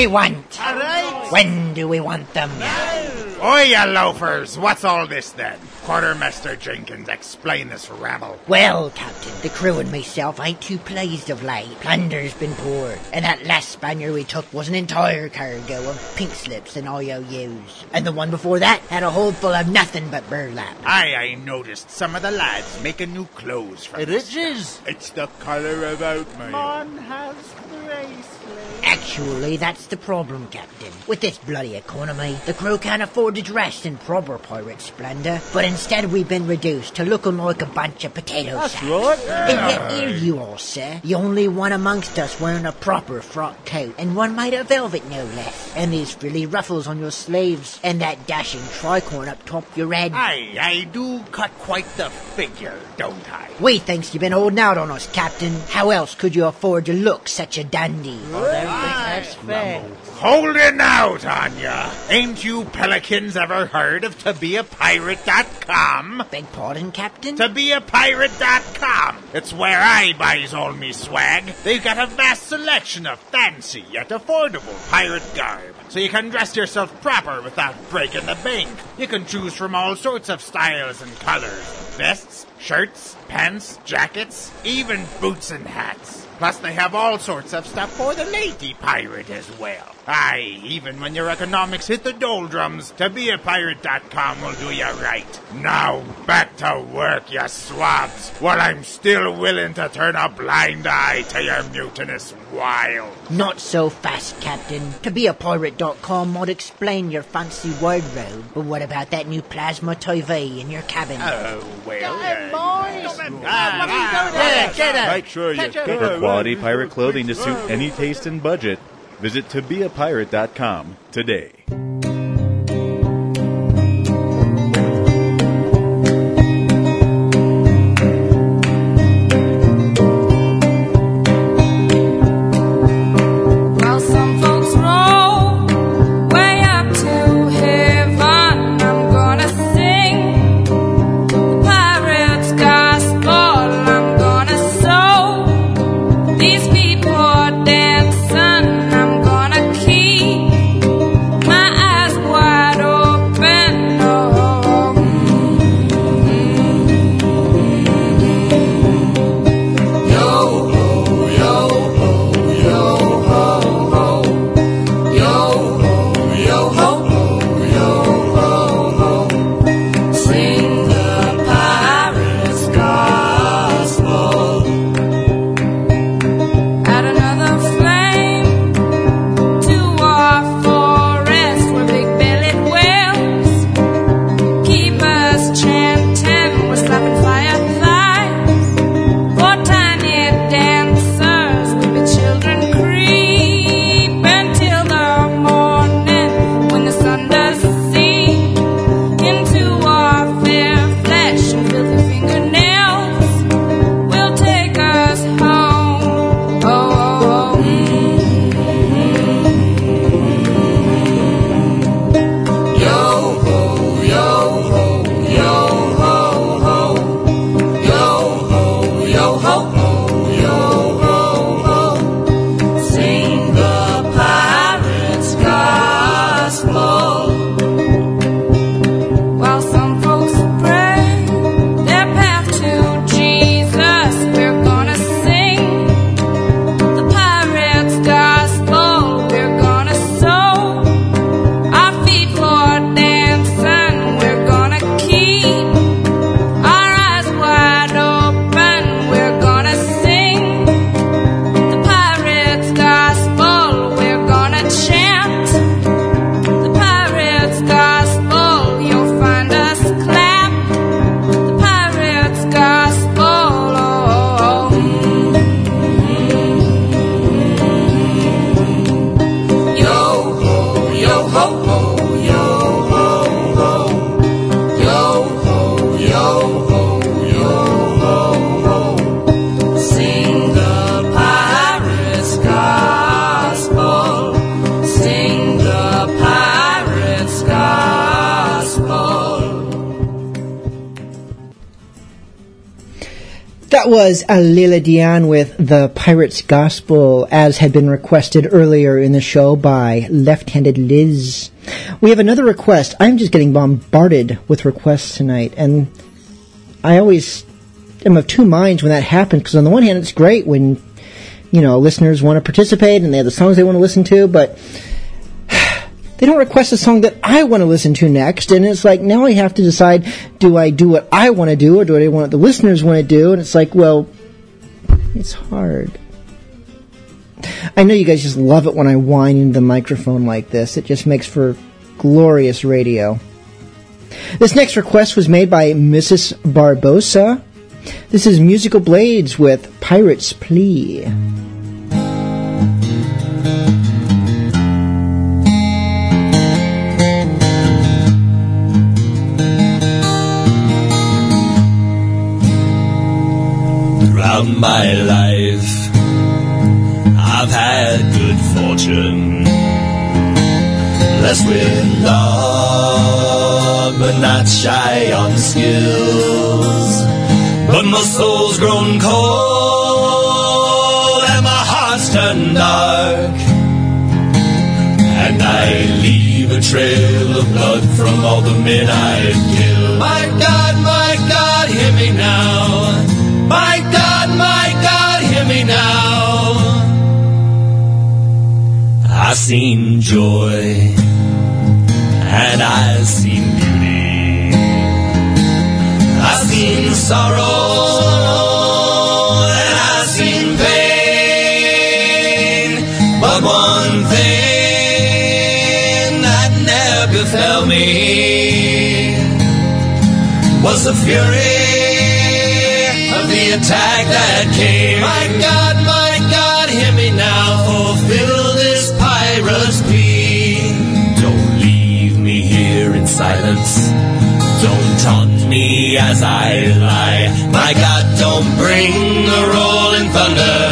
[SPEAKER 9] What do we want? When do we want them?
[SPEAKER 10] Oi, you loafers! What's all this then? Quartermaster Jenkins, explain this rabble.
[SPEAKER 9] Well, Captain, the crew and myself ain't too pleased of late. Plunder's been poured, and that last Spaniard we took was an entire cargo of pink slips and IOUs. And the one before that had a hold full of nothing but burlap.
[SPEAKER 10] Aye, I noticed some of the lads making new clothes from
[SPEAKER 12] It is.
[SPEAKER 10] It's the colour of oatmeal.
[SPEAKER 12] Man has bracelet.
[SPEAKER 9] Actually, that's the problem, Captain. With this bloody economy, the crew can't afford to dress in proper pirate splendor, but instead we've been reduced to looking like a bunch of potato
[SPEAKER 12] That's
[SPEAKER 9] sacks.
[SPEAKER 12] right.
[SPEAKER 9] And yet here you all, sir. The only one amongst us wearing a proper frock coat, and one made of velvet no less. And these frilly ruffles on your sleeves, and that dashing tricorn up top your head.
[SPEAKER 10] Aye, I do cut quite the figure, don't I?
[SPEAKER 9] We thinks you've been holding out on us, Captain. How else could you afford to look such a dandy?
[SPEAKER 12] That's fair.
[SPEAKER 10] Hold it now, Tanya. Ain't you pelicans ever heard of tobeapirate.com?
[SPEAKER 9] Beg pardon, Captain?
[SPEAKER 10] Tobeapirate.com. It's where I buys all me swag. They've got a vast selection of fancy yet affordable pirate garb. So you can dress yourself proper without breaking the bank. You can choose from all sorts of styles and colors. Vests, shirts, pants, jackets, even boots and hats. Plus, they have all sorts of stuff for the lady pirate as well. Aye, even when your economics hit the doldrums, tobeapirate.com will do you right. Now, back to work, you swabs, while I'm still willing to turn a blind eye to your mutinous wild.
[SPEAKER 9] Not so fast, Captain. To be a ToBeAPirate.com might explain your fancy wardrobe, but what about that new plasma TV in your cabin?
[SPEAKER 10] Oh, well, ah, ah, ah,
[SPEAKER 21] Make sure you For quality pirate clothing to suit any taste and budget, visit tobeapirate.com today.
[SPEAKER 3] Was Alela Diane with The Pirate's Gospel, as had been requested earlier in the show by Left Handed Liz. We have another request. I'm just getting bombarded with requests tonight, and I always am of two minds when that happens, because on the one hand, it's great when, you know, listeners want to participate and they have the songs they want to listen to, but they don't request a song that I want to listen to next, and it's like now I have to decide: do I do what I want to do, or do I want what the listeners want to do? And it's like, well, it's hard. I know you guys just love it when I whine into the microphone like this. It just makes for glorious radio. This next request was made by Mrs. Barbosa. This is Musical Blades with Pirate's Plea.
[SPEAKER 7] Throughout my life, I've had good fortune. Blessed with love, but not shy on skills. But my soul's grown cold, and my heart's turned dark. And I leave a trail of blood from all the men I've killed. I seen joy and I've seen beauty. I've seen sorrow and I've seen pain. But one thing that never befell me was the fury of the attack that came. My silence. Don't taunt me as I lie. My God, don't bring a rolling thunder.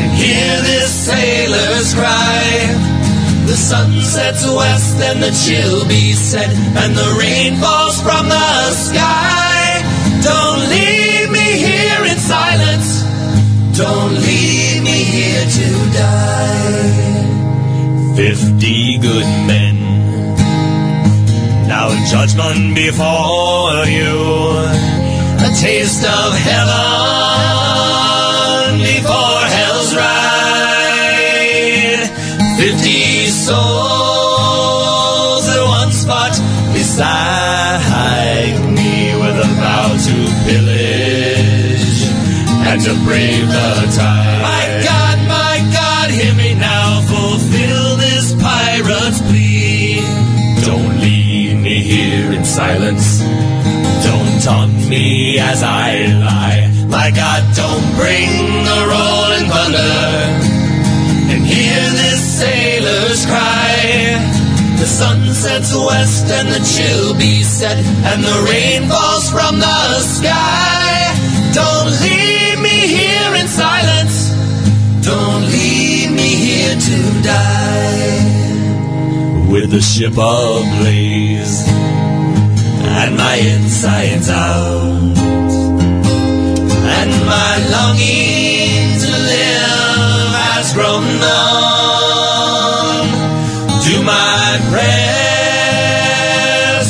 [SPEAKER 7] And hear this sailor's cry. The sun sets west and the chill be set, and the rain falls from the sky. Don't leave me here in silence. Don't leave me here to die. Fifty good men. Judgment before you. A taste of heaven before hell's ride. Fifty souls that once fought beside me with a vow to pillage and to brave the tide. Silence. Don't taunt me as I lie. My God, don't bring the rolling thunder and hear this sailor's cry. The sun sets west and the chill be set and the rain falls from the sky. Don't leave me here in silence. Don't leave me here to die. With the ship ablaze and my insides out and my longing to live has grown numb. Do my prayers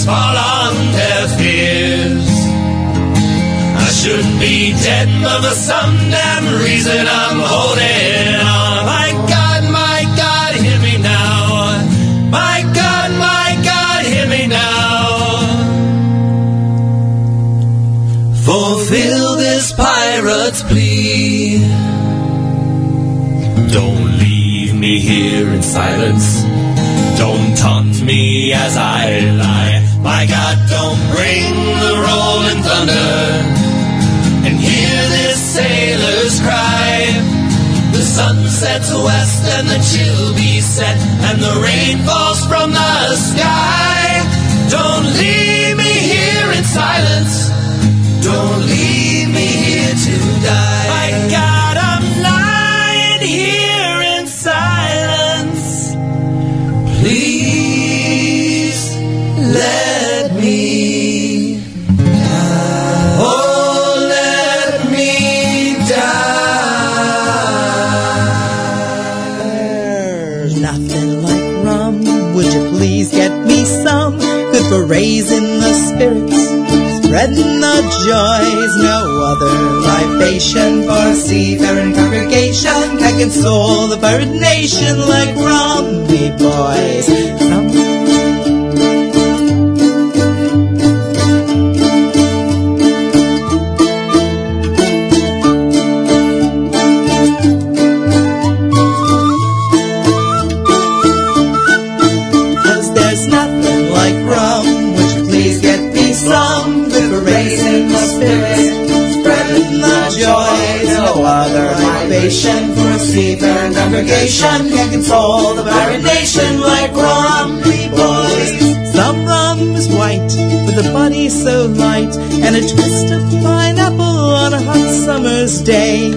[SPEAKER 7] fall on deaf ears? I should be dead, but for some damn reason I'm holding silence. Don't taunt me as I lie. My God, don't bring the rolling thunder. And hear this sailor's cry. The sun sets west and the chill be set, and the rain falls from the sky. Don't leave me here in silence. Don't leave me here to die. for raising the spirits, spreading the
[SPEAKER 22] joys. No other libation for seafaring congregation can console the bird nation like Romney boys. From libation for a seafaring congregation can console the pirate nation like rum, we boys. Some rum is white, with a body so light, and a twist of pineapple on a hot summer's day.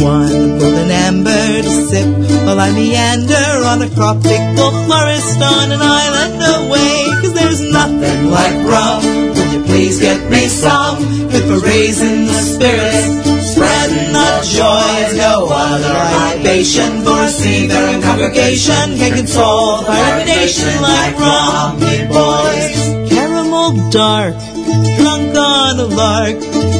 [SPEAKER 22] One golden amber to sip while I meander on a tropical forest on an island away. Cause there's nothing like rum. Would you please get me some? Good for raising the spirits, the joys. No other libation for a seafaring congregation can console the nation like me boys. Caramel dark, drunk on a lark,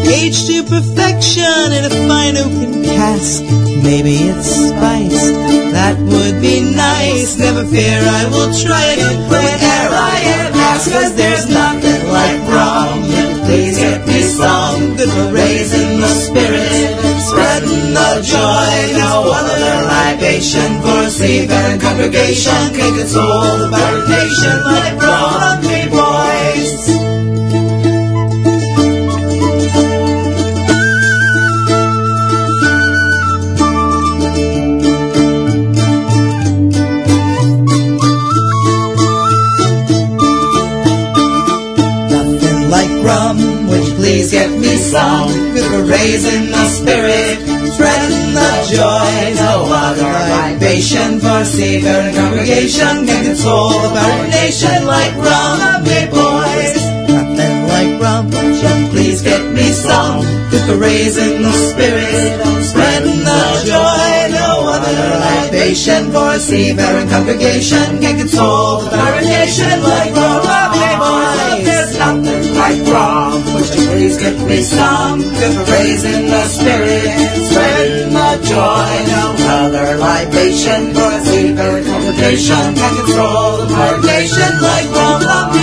[SPEAKER 22] aged to perfection in a fine oaken cask. Maybe it's spiced, that would be nice. Never fear, I will try it whenever I am asked. Cause there's nothing like rum. Please get me some, good for raising the spirit, for a sea a congregation can console the barren nation let it boys. Nothing like rum, please get me some? With a raise in spirit joy. No other libation for Savior seafaring congregation can console the pirate nation like me boys. Nothing like rum, you please get me some? Good for raising the spirit, spreading the joy. No other libation for a seafaring congregation can console the pirate nation like me boys. There's nothing like rum. Please give me some good praise in the spirit. Spread my joy, no other libation, for a secret congregation can control the nation like
[SPEAKER 7] one love.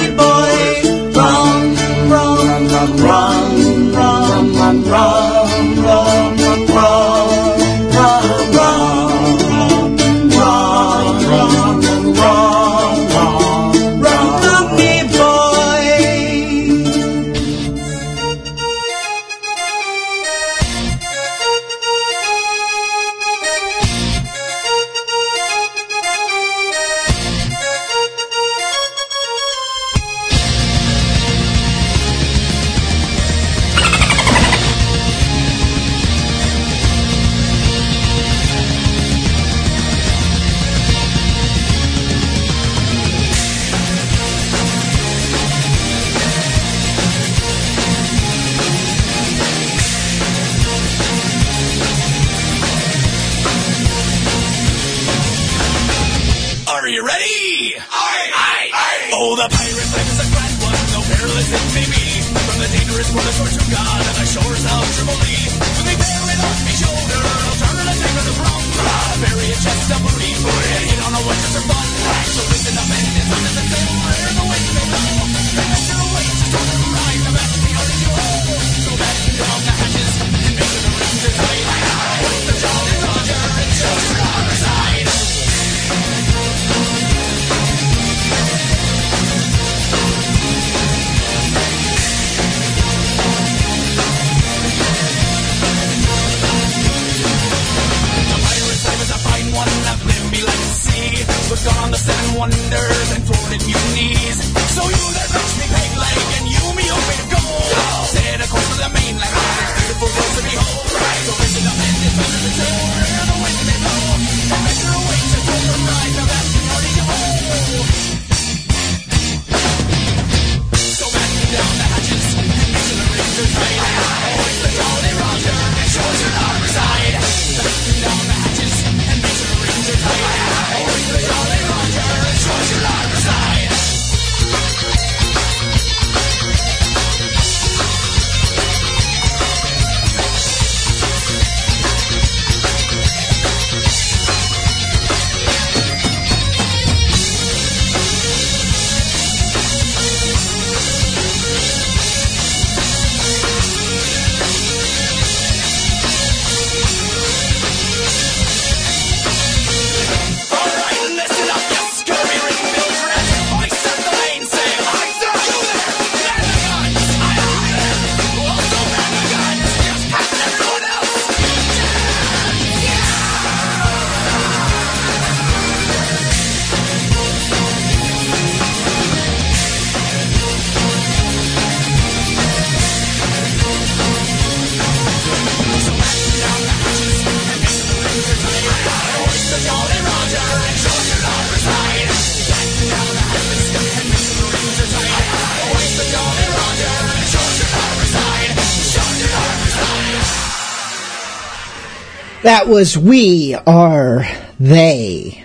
[SPEAKER 7] That
[SPEAKER 3] was We Are They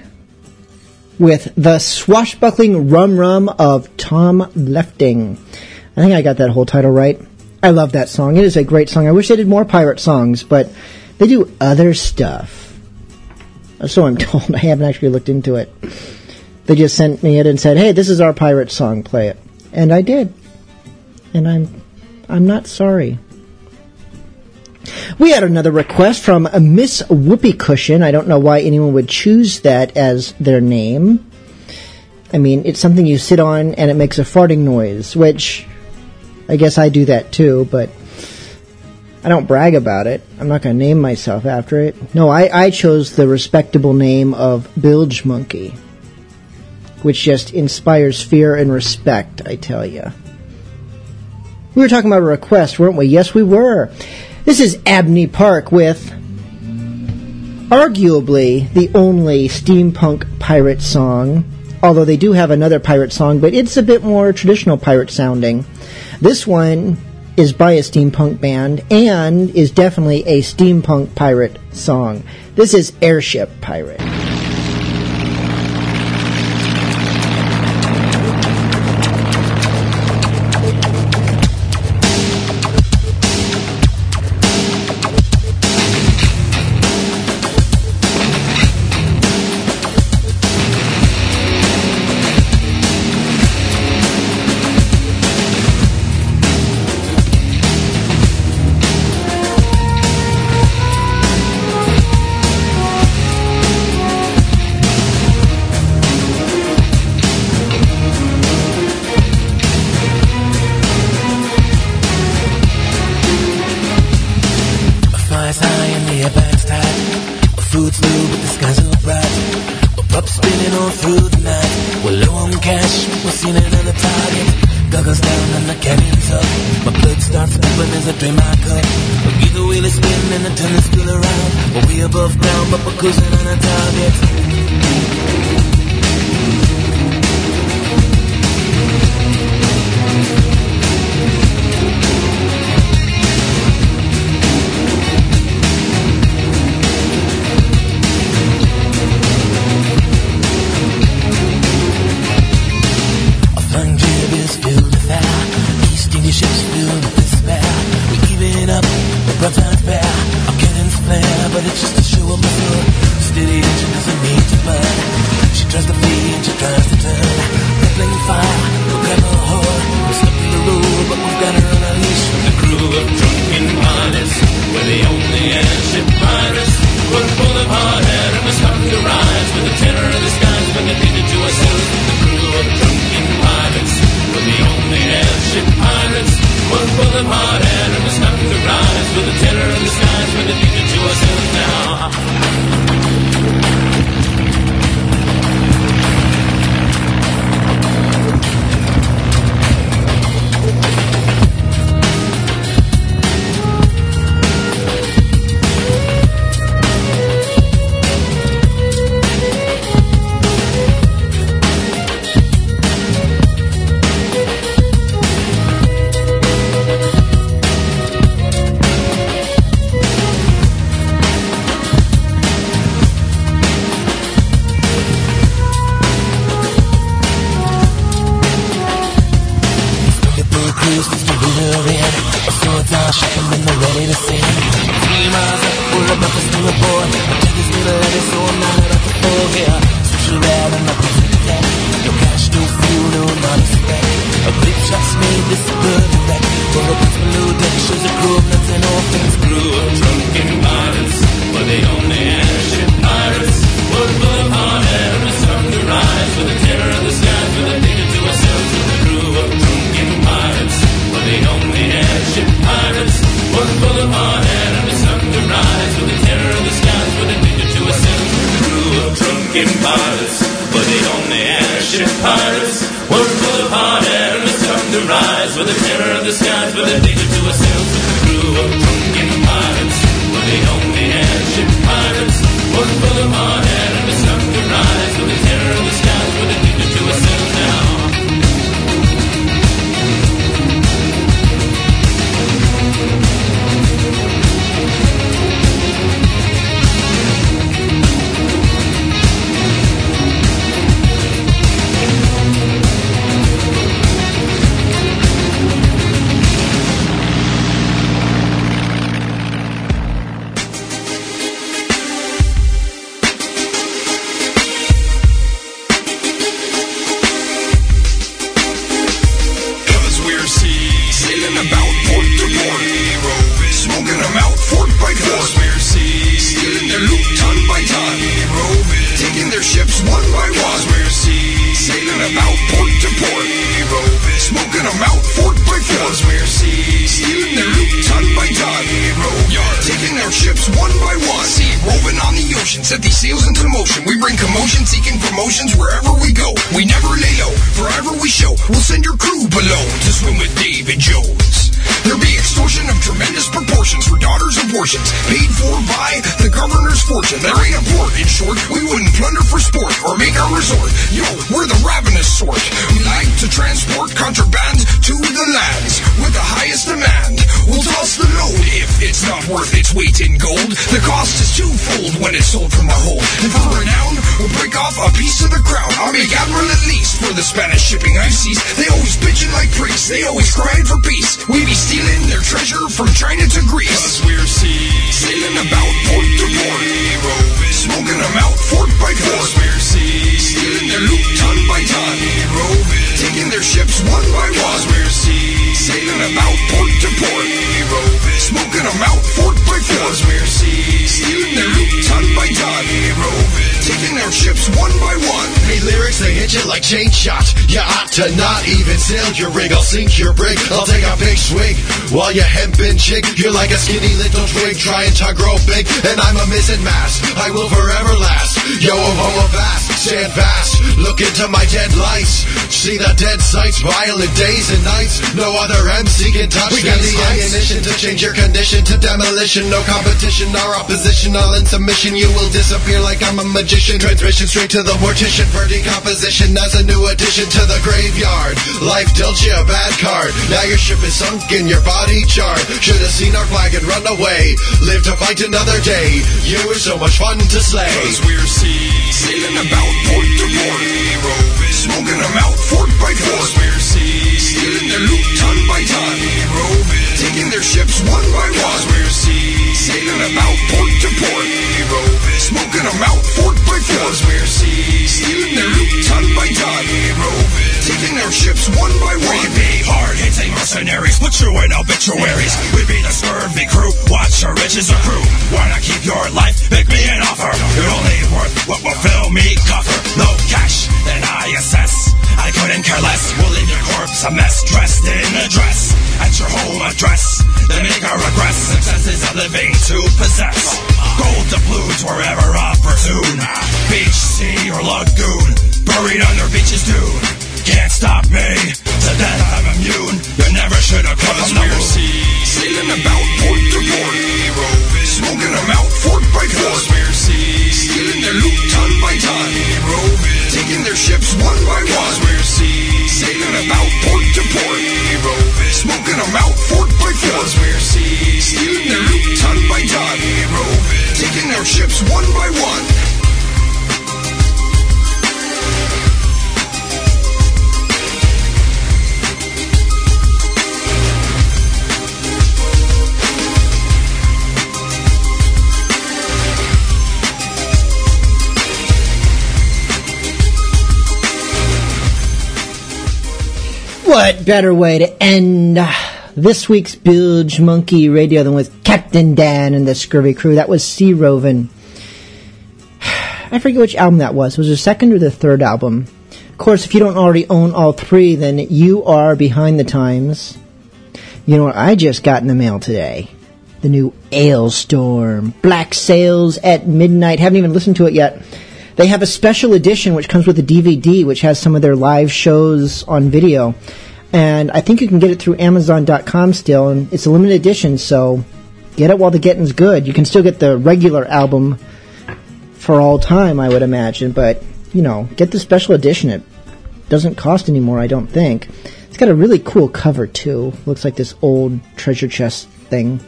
[SPEAKER 3] with the swashbuckling rum rum of Tom Lefting. I think I got that whole title right. I love that song. It is a great song. I wish they did more pirate songs, but they do other stuff. So I'm told. I haven't actually looked into it. They just sent me it and said, "Hey, this is our pirate song. Play it." And I did. And I'm I'm not sorry. We had another request from Miss Whoopee Cushion. I don't know why anyone would choose that as their name. I mean, it's something you sit on and it makes a farting noise, which I guess I do that too, but I don't brag about it. I'm not going to name myself after it. No, I, I chose the respectable name of Bilge Monkey, which just inspires fear and respect, I tell you. We were talking about a request, weren't we? Yes, we were. This is Abney Park with arguably the only steampunk pirate song, although they do have another pirate song, but it's a bit more traditional pirate sounding. This one is by a steampunk band and is definitely a steampunk pirate song. This is Airship Pirate.
[SPEAKER 23] Taking their ships one by one.
[SPEAKER 24] Hey, lyrics, they hit you like chain shots. You ought to not even sail your rig. I'll sink your brig. I'll take a big swig. While you hempin' chick, you're like a skinny little twig trying to grow big. And I'm a missing mass. I will forever last. Yo, oh, oh, vast. Stand fast. Look into my dead lights. See the dead sights. Violent days and nights. No other MC can touch
[SPEAKER 23] We
[SPEAKER 24] me.
[SPEAKER 23] got
[SPEAKER 24] the ammunition to change your condition to demolition. No competition or opposition. All in submission. You will disappear like I'm a magician. Transmission straight to the mortician for decomposition as a new addition to the graveyard. Life dealt you a bad card. Now your ship is sunk and your body charred. Should have seen our flag and run away. Live to fight another day. You were so much fun to slay.
[SPEAKER 23] Cause we're sea sailing about port to port. Roving, smoking them out fort by fort. Cause we're sea stealing their loot ton by ton. Roving, taking their ships one by one. Cause we're sea sailing about port to port. Smoking them out fort by fort. Cause we're stealing their loot ton by ton. Roving, taking their ships one by one. We be hard hitting mercenaries, but true in obituaries. We be the scurvy crew, watch our riches accrue. Not keep your life? Make me an offer. You're only worth what will fill me coffer. No cash, then I assess. I couldn't care less. We'll leave your corpse a mess, dressed in a dress. At your home address, then make our regress. Success is a living to possess. Gold doubloons wherever opportune. Beach, sea, or lagoon. Buried under beaches dune. Can't stop me. To death I'm immune. You never should have come moon. Sailing about port to port. Roving, smoking them out fort by fort. Stealing their loot ton by ton. Roving, taking their ships one by one. We're sea, sailing about port to port. Roving, smoking them out fort by fort. We're sea, stealing their loot ton by ton. Roving, taking their ships one by one.
[SPEAKER 3] What better way to end uh, this week's Bilge Monkey Radio than with Captain Dan and the Scurvy Crew? That was Sea Rovin'. I forget which album that was. Was it the second or the third album? Of course, if you don't already own all three, then you are behind the times. You know what I just got in the mail today? The new Alestorm. Black Sails at Midnight. Haven't even listened to it yet. They have a special edition which comes with a DVD which has some of their live shows on video. And I think you can get it through Amazon.com still, and it's a limited edition, so get it while the getting's good. You can still get the regular album for all time, I would imagine, but, you know, get the special edition. It doesn't cost anymore, I don't think. It's got a really cool cover, too. Looks like this old treasure chest thing.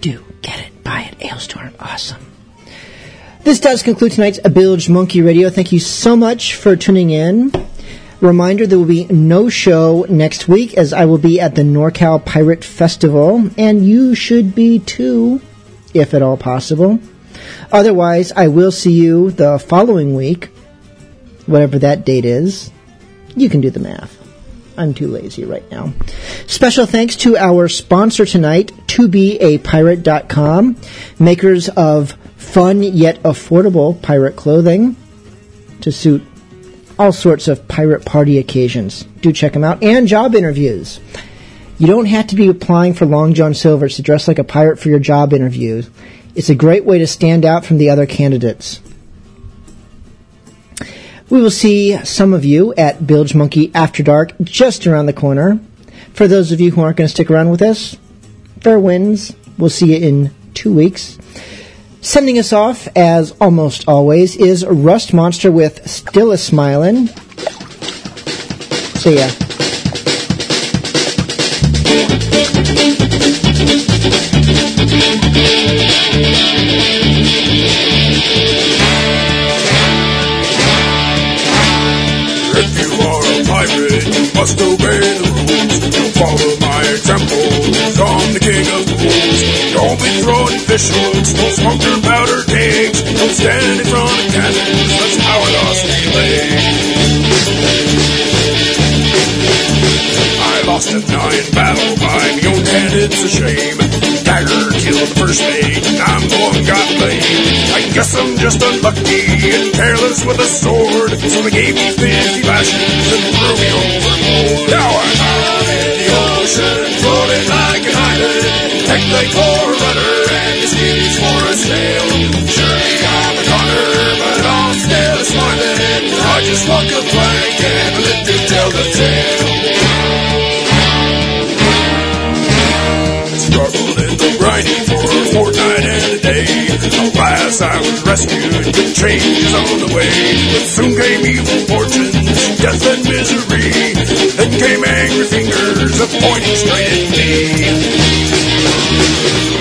[SPEAKER 3] Do get it, buy it, Alestorm, awesome. This does conclude tonight's Bilge Monkey Radio. Thank you so much for tuning in. Reminder there will be no show next week as I will be at the NorCal Pirate Festival, and you should be too, if at all possible. Otherwise, I will see you the following week, whatever that date is. You can do the math. I'm too lazy right now. Special thanks to our sponsor tonight, tobeapirate.com, makers of fun yet affordable pirate clothing to suit all sorts of pirate party occasions. Do check them out. And job interviews. You don't have to be applying for Long John Silver's to dress like a pirate for your job interview. It's a great way to stand out from the other candidates. We will see some of you at Bilge Monkey After Dark just around the corner. For those of you who aren't going to stick around with us, fair winds. We'll see you in two weeks. Sending us off, as almost always, is Rust Monster with Still a Smilin'. See ya.
[SPEAKER 8] If you are a pirate, you must obey the rules. Don't follow my example, I'm the king of fools. Don't be throwing fish hooks, don't smoke your powder kegs. Don't stand in front of cannons, that's how I lost leg. I lost a nine battle by my own hand, it's a shame. Dagger killed the first mate, and I'm the one got blamed. I guess I'm just unlucky and careless with a sword, so they gave me 50 lashes and threw me overboard. Now I'm in the ocean, floating like an the core rudder and the skis for a sail. Surely I'm a goner, but I'm still smiling. I just walk a Alas, I was rescued, good changes on the way. But soon came evil fortunes, death and misery. Then came angry fingers, pointing straight at me.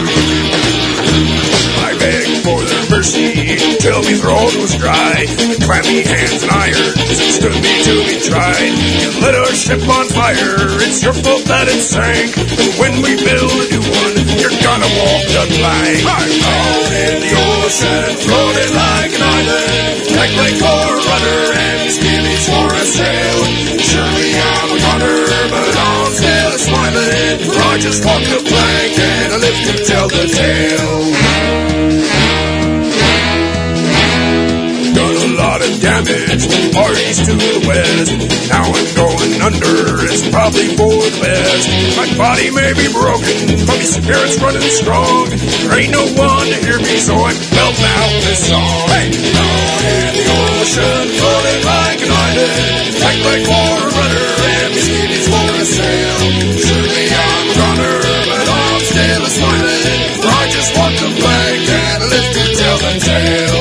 [SPEAKER 8] Mercy till me throat was dry. The clammy hands and irons stood me to be tried. You lit our ship on fire, it's your fault that it sank. And when we build a new one, you're gonna walk the plank. I'm out in the ocean, floating like an island. Like my core rudder and skimmies for a sail. Surely I'm a gunner, but I'm still smiling. For I just walk the plank and I live to tell the tale. To parties to the west. Now I'm going under, it's probably for the best. My body may be broken, but my spirit's running strong. There ain't no one to hear me, so I'm belting out this song. Hey, down in the ocean, floating like an island. Like my core rudder, and my skinny's for a sail. Surely I'm a runner, but I'm still a smiling. For I just walk the plank and live to tell the tale.